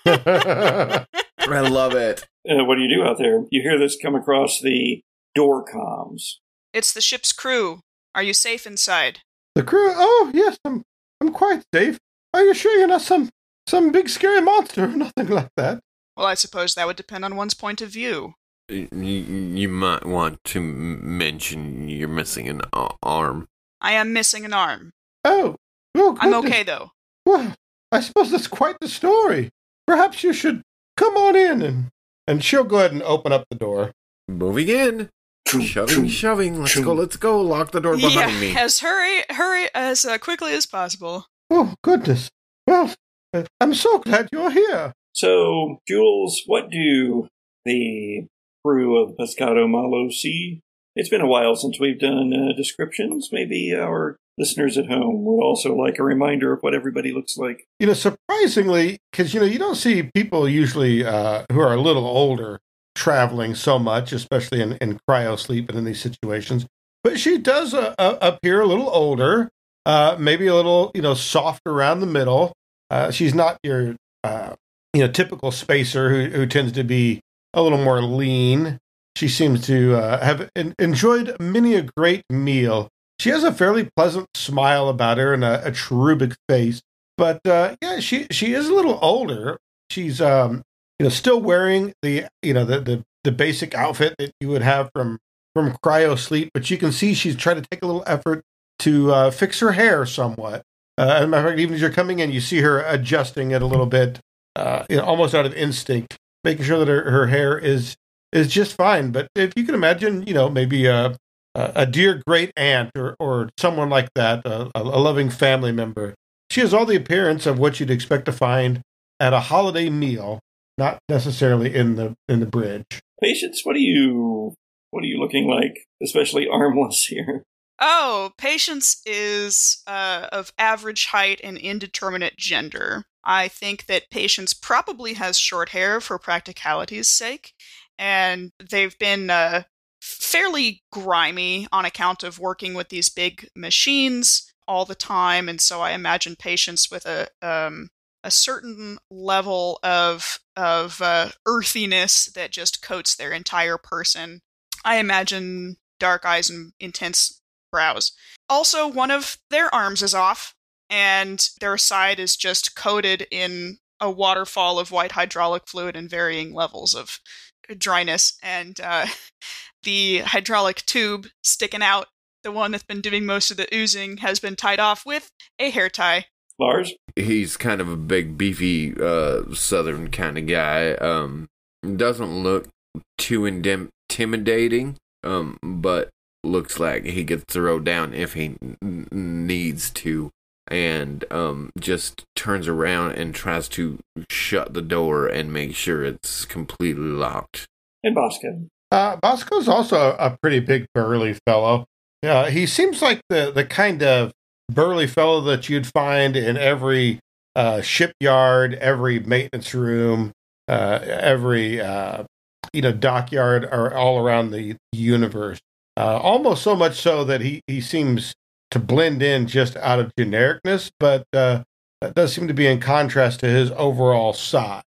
Speaker 5: I love it.
Speaker 3: Uh, what do you do out there? You hear this come across the door comms.
Speaker 4: It's the ship's crew. Are you safe inside?
Speaker 2: the crew? Oh, yes, I'm, I'm quite safe. Are you sure you're not some, some big scary monster or nothing like that?
Speaker 4: Well, I suppose that would depend on one's point of view.
Speaker 5: You, you might want to mention you're missing an arm.
Speaker 4: I am missing an arm.
Speaker 2: Oh, oh
Speaker 4: I'm okay, though.
Speaker 2: Well, I suppose that's quite the story. Perhaps you should come on in and and she'll go ahead and open up the door.
Speaker 5: Moving in. Shoving, shoving. Let's go, let's go. Lock the door behind
Speaker 4: yeah,
Speaker 5: me.
Speaker 4: as hurry, hurry as uh, quickly as possible.
Speaker 2: Oh goodness. Well, uh, I'm so glad you're here.
Speaker 3: So, Jules, what do the crew of Pescado Malo see? It's been a while since we've done uh, descriptions. Maybe our listeners at home would also like a reminder of what everybody looks like.
Speaker 2: You know, surprisingly, because you know you don't see people usually uh, who are a little older traveling so much, especially in, in cryo sleep and in these situations. But she does uh, uh, appear a little older, uh, maybe a little you know soft around the middle. Uh, she's not your uh, you know typical spacer who, who tends to be a little more lean. She seems to uh, have en- enjoyed many a great meal. She has a fairly pleasant smile about her and a, a cherubic face. But uh, yeah, she she is a little older. She's um you know still wearing the you know the the, the basic outfit that you would have from from cryo sleep, but you can see she's trying to take a little effort to uh, fix her hair somewhat. Uh, as a matter of fact, even as you're coming in, you see her adjusting it a little bit, uh, you know, almost out of instinct, making sure that her, her hair is is just fine. But if you can imagine, you know, maybe a a, dear great aunt or or someone like that, a, a loving family member, she has all the appearance of what you'd expect to find at a holiday meal, not necessarily in the in the bridge.
Speaker 3: Patience, what are you what are you looking like? Especially armless here.
Speaker 4: Oh, Patience is uh, of average height and indeterminate gender. I think that Patience probably has short hair for practicality's sake, and they've been uh, fairly grimy on account of working with these big machines all the time, and so I imagine Patience with a um, a certain level of of uh, earthiness that just coats their entire person. I imagine dark eyes and intense browse. Also, one of their arms is off, and their side is just coated in a waterfall of white hydraulic fluid in varying levels of dryness. And uh, the hydraulic tube sticking out, the one that's been doing most of the oozing, has been tied off with a hair tie.
Speaker 3: Lars?
Speaker 5: He's kind of a big, beefy, uh, southern kind of guy. Um, doesn't look too indim- intimidating, um, but looks like he could throw down if he n- needs to. And um, just turns around and tries to shut the door and make sure it's completely locked.
Speaker 3: And Bosco.
Speaker 2: Uh, Bosco's also a pretty big burly fellow. Yeah, he seems like the the kind of burly fellow that you'd find in every uh, shipyard, every maintenance room, uh, every uh, you know dockyard, or all around the universe. Uh, almost so much so that he he seems to blend in just out of genericness, but uh, that does seem to be in contrast to his overall size.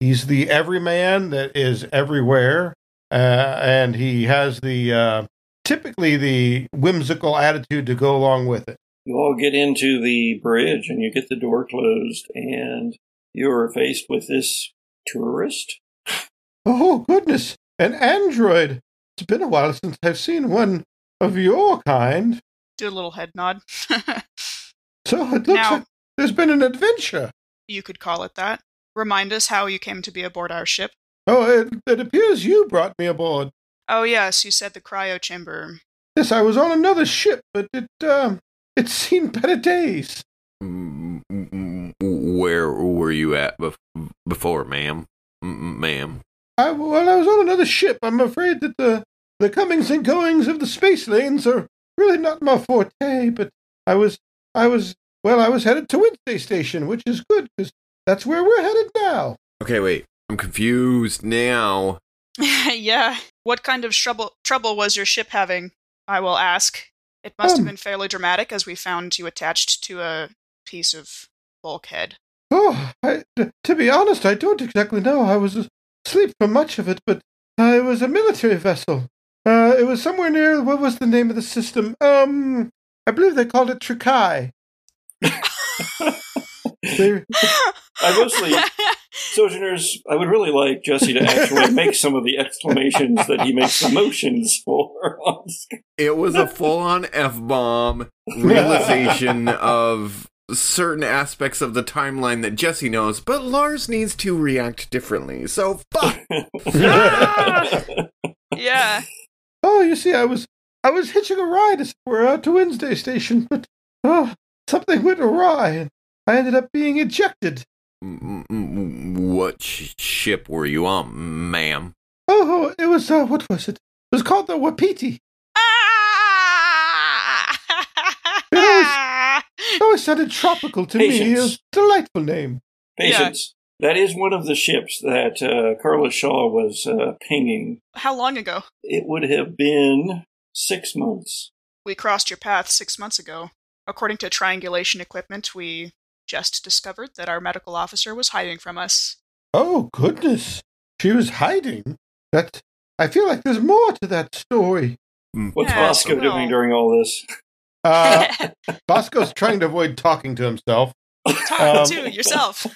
Speaker 2: He's the everyman that is everywhere, uh, and he has the uh, typically the whimsical attitude to go along with it.
Speaker 3: You all get into the bridge and you get the door closed, and you're faced with this tourist.
Speaker 2: Oh goodness, an android! It's been a while since I've seen one of your kind.
Speaker 4: Do a little head nod.
Speaker 2: So it looks
Speaker 4: Now-
Speaker 2: like there's been an adventure.
Speaker 4: you could call it that. Remind us how you came to be aboard our ship.
Speaker 2: Oh, it, it appears you brought me aboard.
Speaker 4: Oh, yes, you said the cryo chamber.
Speaker 2: Yes, I was on another ship, but it um, it's seen better days.
Speaker 5: Mm, mm, mm, Where were you at bef- before, ma'am? M- Ma'am.
Speaker 2: I well, I was on another ship. I'm afraid that the the comings and goings of the space lanes are really not my forte. But I was, I was, well, I was headed to Wednesday Station, which is good because that's where we're headed now.
Speaker 5: Okay, wait. I'm confused now.
Speaker 4: yeah. What kind of trouble trouble was your ship having? I will ask. It must have
Speaker 2: Um.
Speaker 4: been fairly dramatic, as we found you attached to a piece of bulkhead.
Speaker 2: Oh, I, t- to be honest, I don't exactly know. I was asleep for much of it, but uh, it was a military vessel. Uh, it was somewhere near. What was the name of the system? Um, I believe they called it Trikai. They,
Speaker 3: I mostly, Sojourners, I would really like Jesse to actually make some of the exclamations that he makes the motions for.
Speaker 5: It was a full on F bomb realization of certain aspects of the timeline that Jesse knows, but Lars needs to react differently. So, fuck.
Speaker 4: yeah.
Speaker 2: oh, you see, I was I was hitching a ride as it were out to Wednesday Station, but oh, something went awry, and I ended up being ejected.
Speaker 5: M- m- what sh- ship were you on, ma'am?
Speaker 2: Oh, it was uh, what was it? It was called the Wapiti.
Speaker 4: Ah!
Speaker 2: Oh, it sounded tropical to me. It
Speaker 3: Patience.
Speaker 2: was a delightful name.
Speaker 3: Patience. That is one of the ships that uh, Carla Shaw was uh, pinging.
Speaker 4: How long ago?
Speaker 3: It would have been six months.
Speaker 4: We crossed your path six months ago. According to triangulation equipment, we just discovered that our medical officer was hiding from us.
Speaker 2: Oh goodness, she was hiding. That I feel like there's more to that story.
Speaker 3: What's
Speaker 4: Yeah,
Speaker 3: Bosco
Speaker 4: well.
Speaker 3: doing during all this?
Speaker 2: Uh, Bosco's trying to avoid talking to himself,
Speaker 4: Talk
Speaker 2: um,
Speaker 4: to yourself.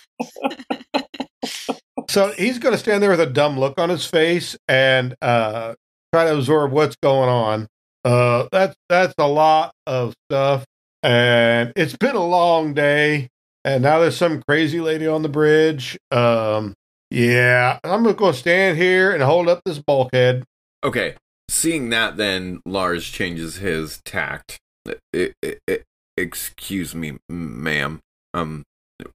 Speaker 2: so he's going to stand there with a dumb look on his face and uh, try to absorb what's going on. Uh, that's that's a lot of stuff, and it's been a long day. And now there's some crazy lady on the bridge. Um, yeah, I'm gonna go stand here and hold up this bulkhead.
Speaker 5: Okay, seeing that, then Lars changes his tact. I- I- I- excuse me, ma'am. Um,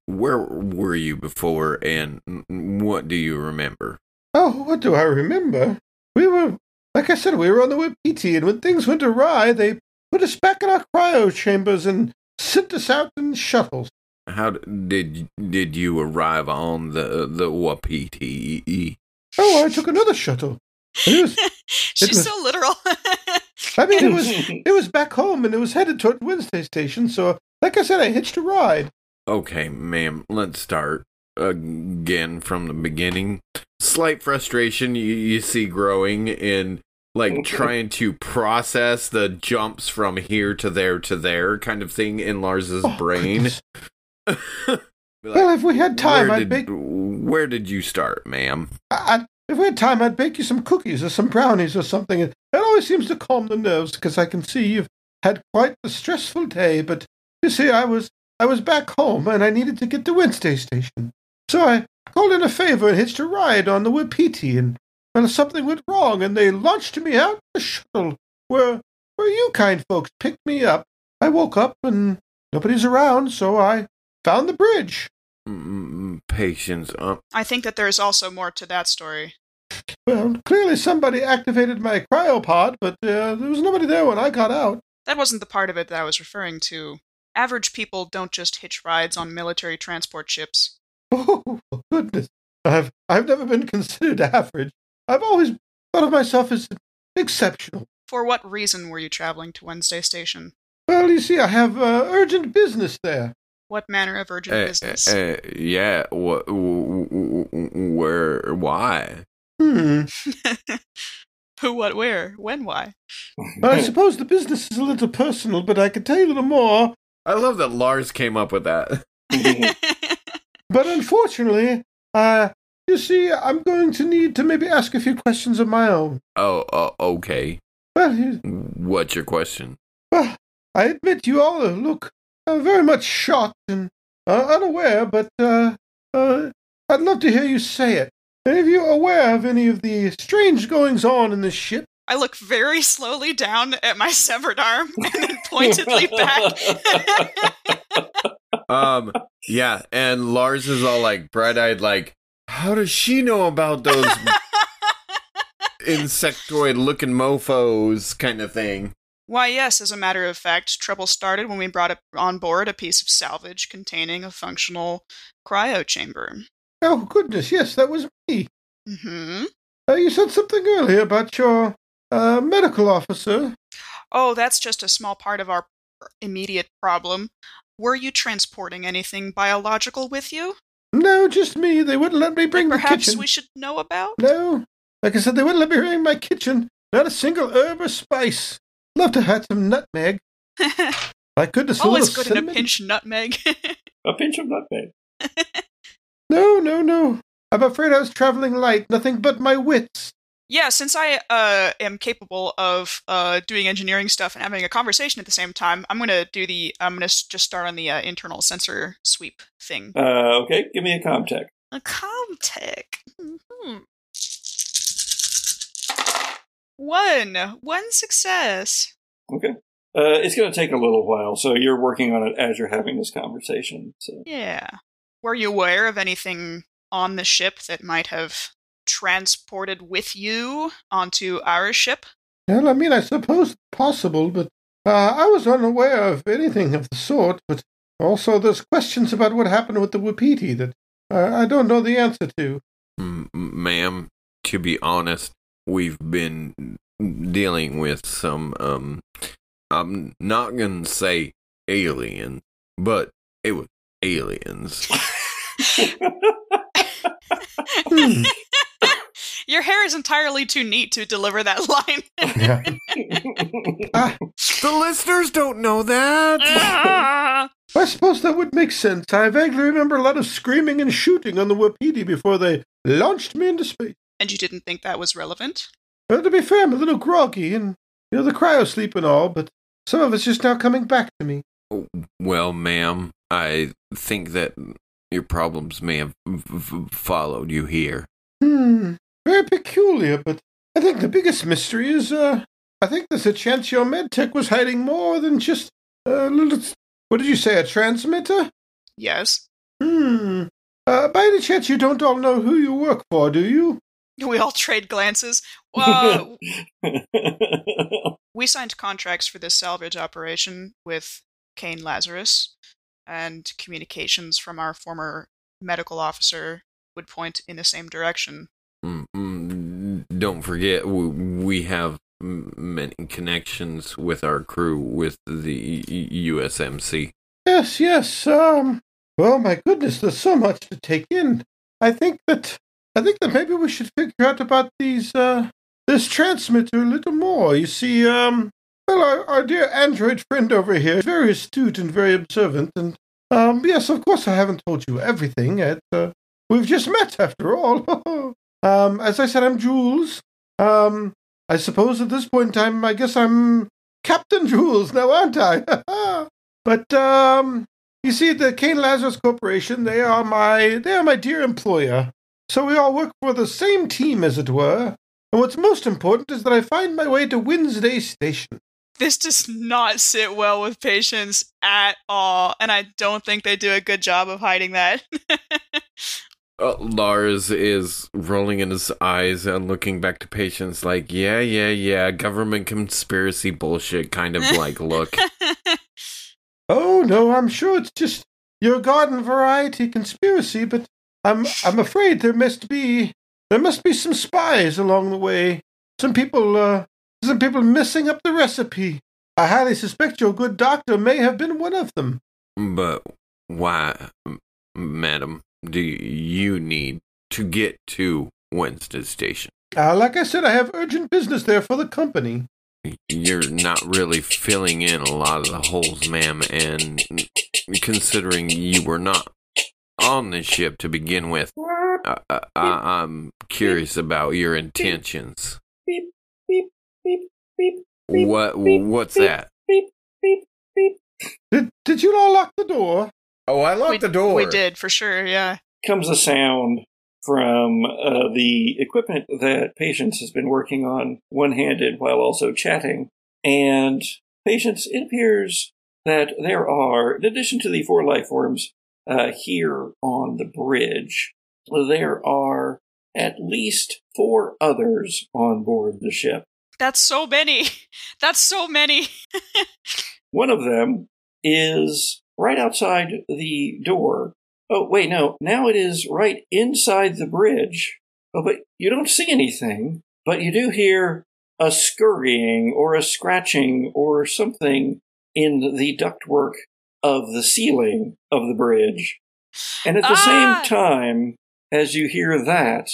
Speaker 5: where were you before, and what do you remember?
Speaker 2: Oh, what do I remember? We were, like I said, we were on the Wapiti, and when things went awry, they put us back in our cryo chambers and sent us out in shuttles.
Speaker 5: How did did you arrive on the the Wapiti?
Speaker 2: Oh, I took another shuttle. It was,
Speaker 4: She's
Speaker 2: was-
Speaker 4: so literal.
Speaker 2: I mean, it was it was back home, and it was headed toward Wednesday Station. So, like I said, I hitched a ride.
Speaker 5: Okay, ma'am, let's start again from the beginning. Slight frustration you, you see growing in like trying to process the jumps from here to there to there kind of thing in Lars's
Speaker 2: Oh,
Speaker 5: brain. like,
Speaker 2: Well, if we had time,
Speaker 5: where
Speaker 2: I'd
Speaker 5: did. Where did you start, ma'am?
Speaker 2: I, if we had time, I'd bake you some cookies or some brownies or something. It always seems to calm the nerves because I can see you've had quite a stressful day. But you see, I was I was back home and I needed to get to Wednesday Station, so I called in a favor and hitched a ride on the Wapiti. And well, something went wrong, and they launched me out the shuttle where where you kind folks picked me up. I woke up and nobody's around, so I found the bridge.
Speaker 5: Patience. Um,
Speaker 4: I think that there's also more to that story.
Speaker 2: Well, clearly somebody activated my cryopod, but uh, there was nobody there when I got out.
Speaker 4: That wasn't the part of it that I was referring to. Average people don't just hitch rides on military transport ships.
Speaker 2: Oh, goodness. I've, I've never been considered average. I've always thought of myself as exceptional.
Speaker 4: For what reason were you traveling to Wednesday Station?
Speaker 2: Well, you see, I have uh, urgent business there.
Speaker 4: What manner of urgent
Speaker 5: uh,
Speaker 4: business?
Speaker 5: uh, yeah. What? Where? Why?
Speaker 2: Hmm.
Speaker 4: Who, what, where, when, why?
Speaker 2: Well, I suppose the business is a little personal, but I could tell you a little more.
Speaker 5: I love that Lars came up with that.
Speaker 2: But unfortunately, uh, you see, I'm going to need to maybe ask a few questions of my own.
Speaker 5: Oh, uh, okay.
Speaker 2: Well, you-
Speaker 5: What's your question?
Speaker 2: Well, I admit you all look uh, very much shocked and uh, unaware, but uh, uh, I'd love to hear you say it. Are you're aware of any of the strange goings on in this ship?
Speaker 4: I look very slowly down at my severed arm and then pointedly back.
Speaker 5: Um, yeah, and Lars is all like bright-eyed, like, how does she know about those insectoid-looking mofo's kind of thing?
Speaker 4: Why, yes, as a matter of fact, trouble started when we brought up on board a piece of salvage containing a functional cryo chamber.
Speaker 2: Oh, goodness, yes, that was me.
Speaker 4: hmm
Speaker 2: Uh, you said something earlier about your uh, medical officer.
Speaker 4: Oh, that's just a small part of our immediate problem. Were you transporting anything biological with you?
Speaker 2: No, just me. They wouldn't let me bring
Speaker 4: that
Speaker 2: the
Speaker 4: perhaps
Speaker 2: kitchen.
Speaker 4: we should know about?
Speaker 2: No. Like I said, they wouldn't let me bring my kitchen. Not a single herb or spice. Love to have some nutmeg. My goodness, a
Speaker 4: Always
Speaker 2: little
Speaker 4: good in a
Speaker 2: cinnamon.
Speaker 4: pinch nutmeg.
Speaker 3: A pinch of nutmeg.
Speaker 2: No, no, no. I'm afraid I was traveling light. Nothing but my wits.
Speaker 4: yeah, since I uh, am capable of uh, doing engineering stuff and having a conversation at the same time, I'm gonna do the. I'm gonna just start on the uh, internal sensor sweep thing.
Speaker 3: Uh, okay, give me a Comtech.
Speaker 4: A Comtech. hmm One. One success.
Speaker 3: Okay. Uh, it's going to take a little while, so you're working on it as you're having this conversation. So
Speaker 4: Yeah. Were you aware of anything on the ship that might have transported with you onto our ship?
Speaker 2: Well, I mean, I suppose it's possible, but uh, I was unaware of anything of the sort. But also, there's questions about what happened with the Wapiti that uh, I don't know the answer to.
Speaker 5: M- ma'am, to be honest, we've been dealing with some, um, I'm not gonna say alien, but it was aliens.
Speaker 2: Hmm.
Speaker 4: Your hair is entirely too neat to deliver that line.
Speaker 2: Yeah. Ah,
Speaker 5: the listeners don't know that.
Speaker 4: Ah.
Speaker 2: I suppose that would make sense. I vaguely remember a lot of screaming and shooting on the Wapiti before they launched me into space.
Speaker 4: And you didn't think that was relevant?
Speaker 2: Well, to be fair, I'm a little groggy and, you know, the cryo sleep and all, but some of it's just now coming back to me.
Speaker 5: Well, ma'am, I think that your problems may have f- f- followed you here.
Speaker 2: Hmm. Very peculiar, but I think the biggest mystery is, uh, I think there's a chance your medtech was hiding more than just a little. What did you say, a transmitter?
Speaker 4: Yes.
Speaker 2: Hmm. Uh, by any chance, you don't all know who you work for, do you?
Speaker 4: We all trade glances. Well, we signed contracts for this salvage operation with Kane Lazarus, and communications from our former medical officer would point in the same direction.
Speaker 5: Mm, mm, Don't forget, we, we have many connections with our crew with the USMC.
Speaker 2: Yes, yes. Um. Well, my goodness, there's so much to take in. I think that I think that maybe we should figure out about these uh this transmitter a little more. You see, um, well, our, our dear android friend over here is very astute and very observant, and um, yes, of course, I haven't told you everything. Yet, uh, we've just met after all. um, as I said, I'm Jules. Um, I suppose at this point in time, I guess I'm Captain Jules now, aren't I? but um, you see, the Kane Lazarus Corporation, they are my they are my dear employer. So we all work for the same team, as it were. And what's most important is that I find my way to Wednesday Station.
Speaker 4: This does not sit well with Patience at all, and I don't think they do a good job of hiding that.
Speaker 5: Uh, Lars is rolling in his eyes and looking back to Patience like, yeah, yeah, yeah, government conspiracy bullshit kind of like look.
Speaker 2: Oh no, I'm sure it's just your garden variety conspiracy, but I'm I'm afraid there must be there must be some spies along the way. Some people uh some people messing up the recipe. I highly suspect your good doctor may have been one of them.
Speaker 5: But why, madam, do you need to get to Wednesday Station?
Speaker 2: Uh, like I said, I have urgent business there for the company.
Speaker 5: You're not really filling in a lot of the holes, ma'am, and considering you were not on the ship to begin with, I, I, I'm curious about your intentions.
Speaker 3: Beep, beep, beep, beep. beep,
Speaker 5: What? What's that?
Speaker 3: Beep, beep, beep.
Speaker 2: Did did you all lock the door?
Speaker 5: Oh, I locked
Speaker 4: we, the door. we did for sure, yeah.
Speaker 3: Comes a sound from uh, the equipment that Patience has been working on one handed while also chatting. And Patience, it appears that there are, in addition to the four life forms uh, here on the bridge, there are at least four others on board the ship.
Speaker 4: That's so many. That's so many.
Speaker 3: One of them is right outside the door. Oh, wait, no. Now it is right inside the bridge. Oh, but you don't see anything, but you do hear a scurrying or a scratching or something in the ductwork of the ceiling of the bridge. And at the
Speaker 4: Ah!
Speaker 3: same time, as you hear that,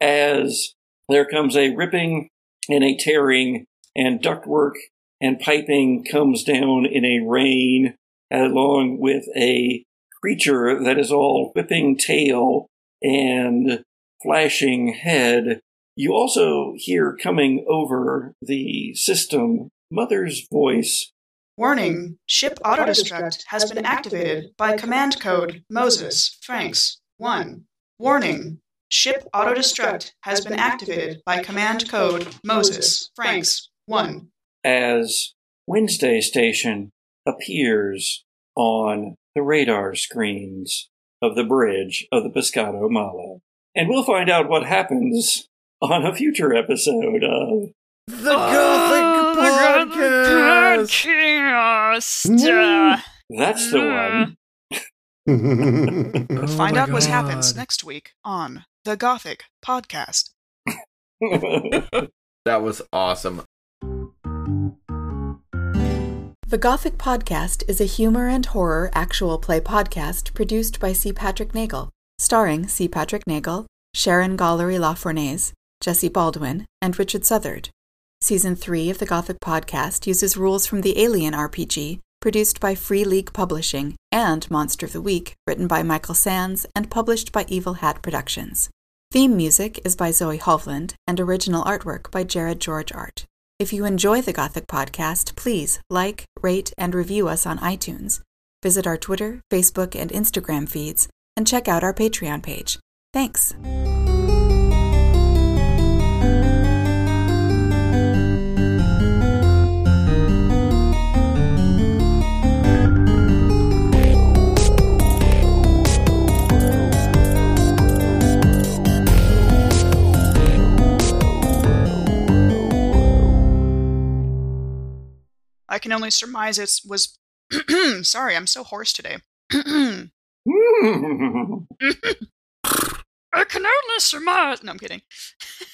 Speaker 3: as there comes a ripping and a tearing, and ductwork and piping comes down in a rain, along with a creature that is all whipping tail and flashing head. You also hear coming over the system Mother's voice.
Speaker 4: Warning Ship autodestruct has been activated by command code Moses Franks 1. Warning Ship autodestruct has been activated by command code Moses Franks 1.
Speaker 3: as Wednesday Station appears on the radar screens of the bridge of the Pescado Malo. And we'll find out what happens on a future episode of
Speaker 5: The Gothic Podcast.
Speaker 3: That's the mm. one.
Speaker 5: Oh
Speaker 4: Find
Speaker 5: my
Speaker 4: out what happens next week on the Gothic Podcast.
Speaker 5: That was awesome.
Speaker 6: The Gothic Podcast is a humor and horror actual play podcast produced by C. Patrick Neagle, starring C. Patrick Neagle, Sharon Gollery LaFournese, Jesse Baldwin, and Richard Southard. Season 3 of the Gothic Podcast uses rules from the Alien RPG, produced by Free League Publishing, and Monster of the Week, written by Michael Sands and published by Evil Hat Productions. Theme music is by Zoe Hovland and original artwork by Jared George Art. If you enjoy the Gothic Podcast, please like, rate, and review us on iTunes. Visit our Twitter, Facebook, and Instagram feeds, and check out our Patreon page. Thanks.
Speaker 4: I can only surmise it was. Sorry, I'm so hoarse today. I can only surmise. No, I'm kidding.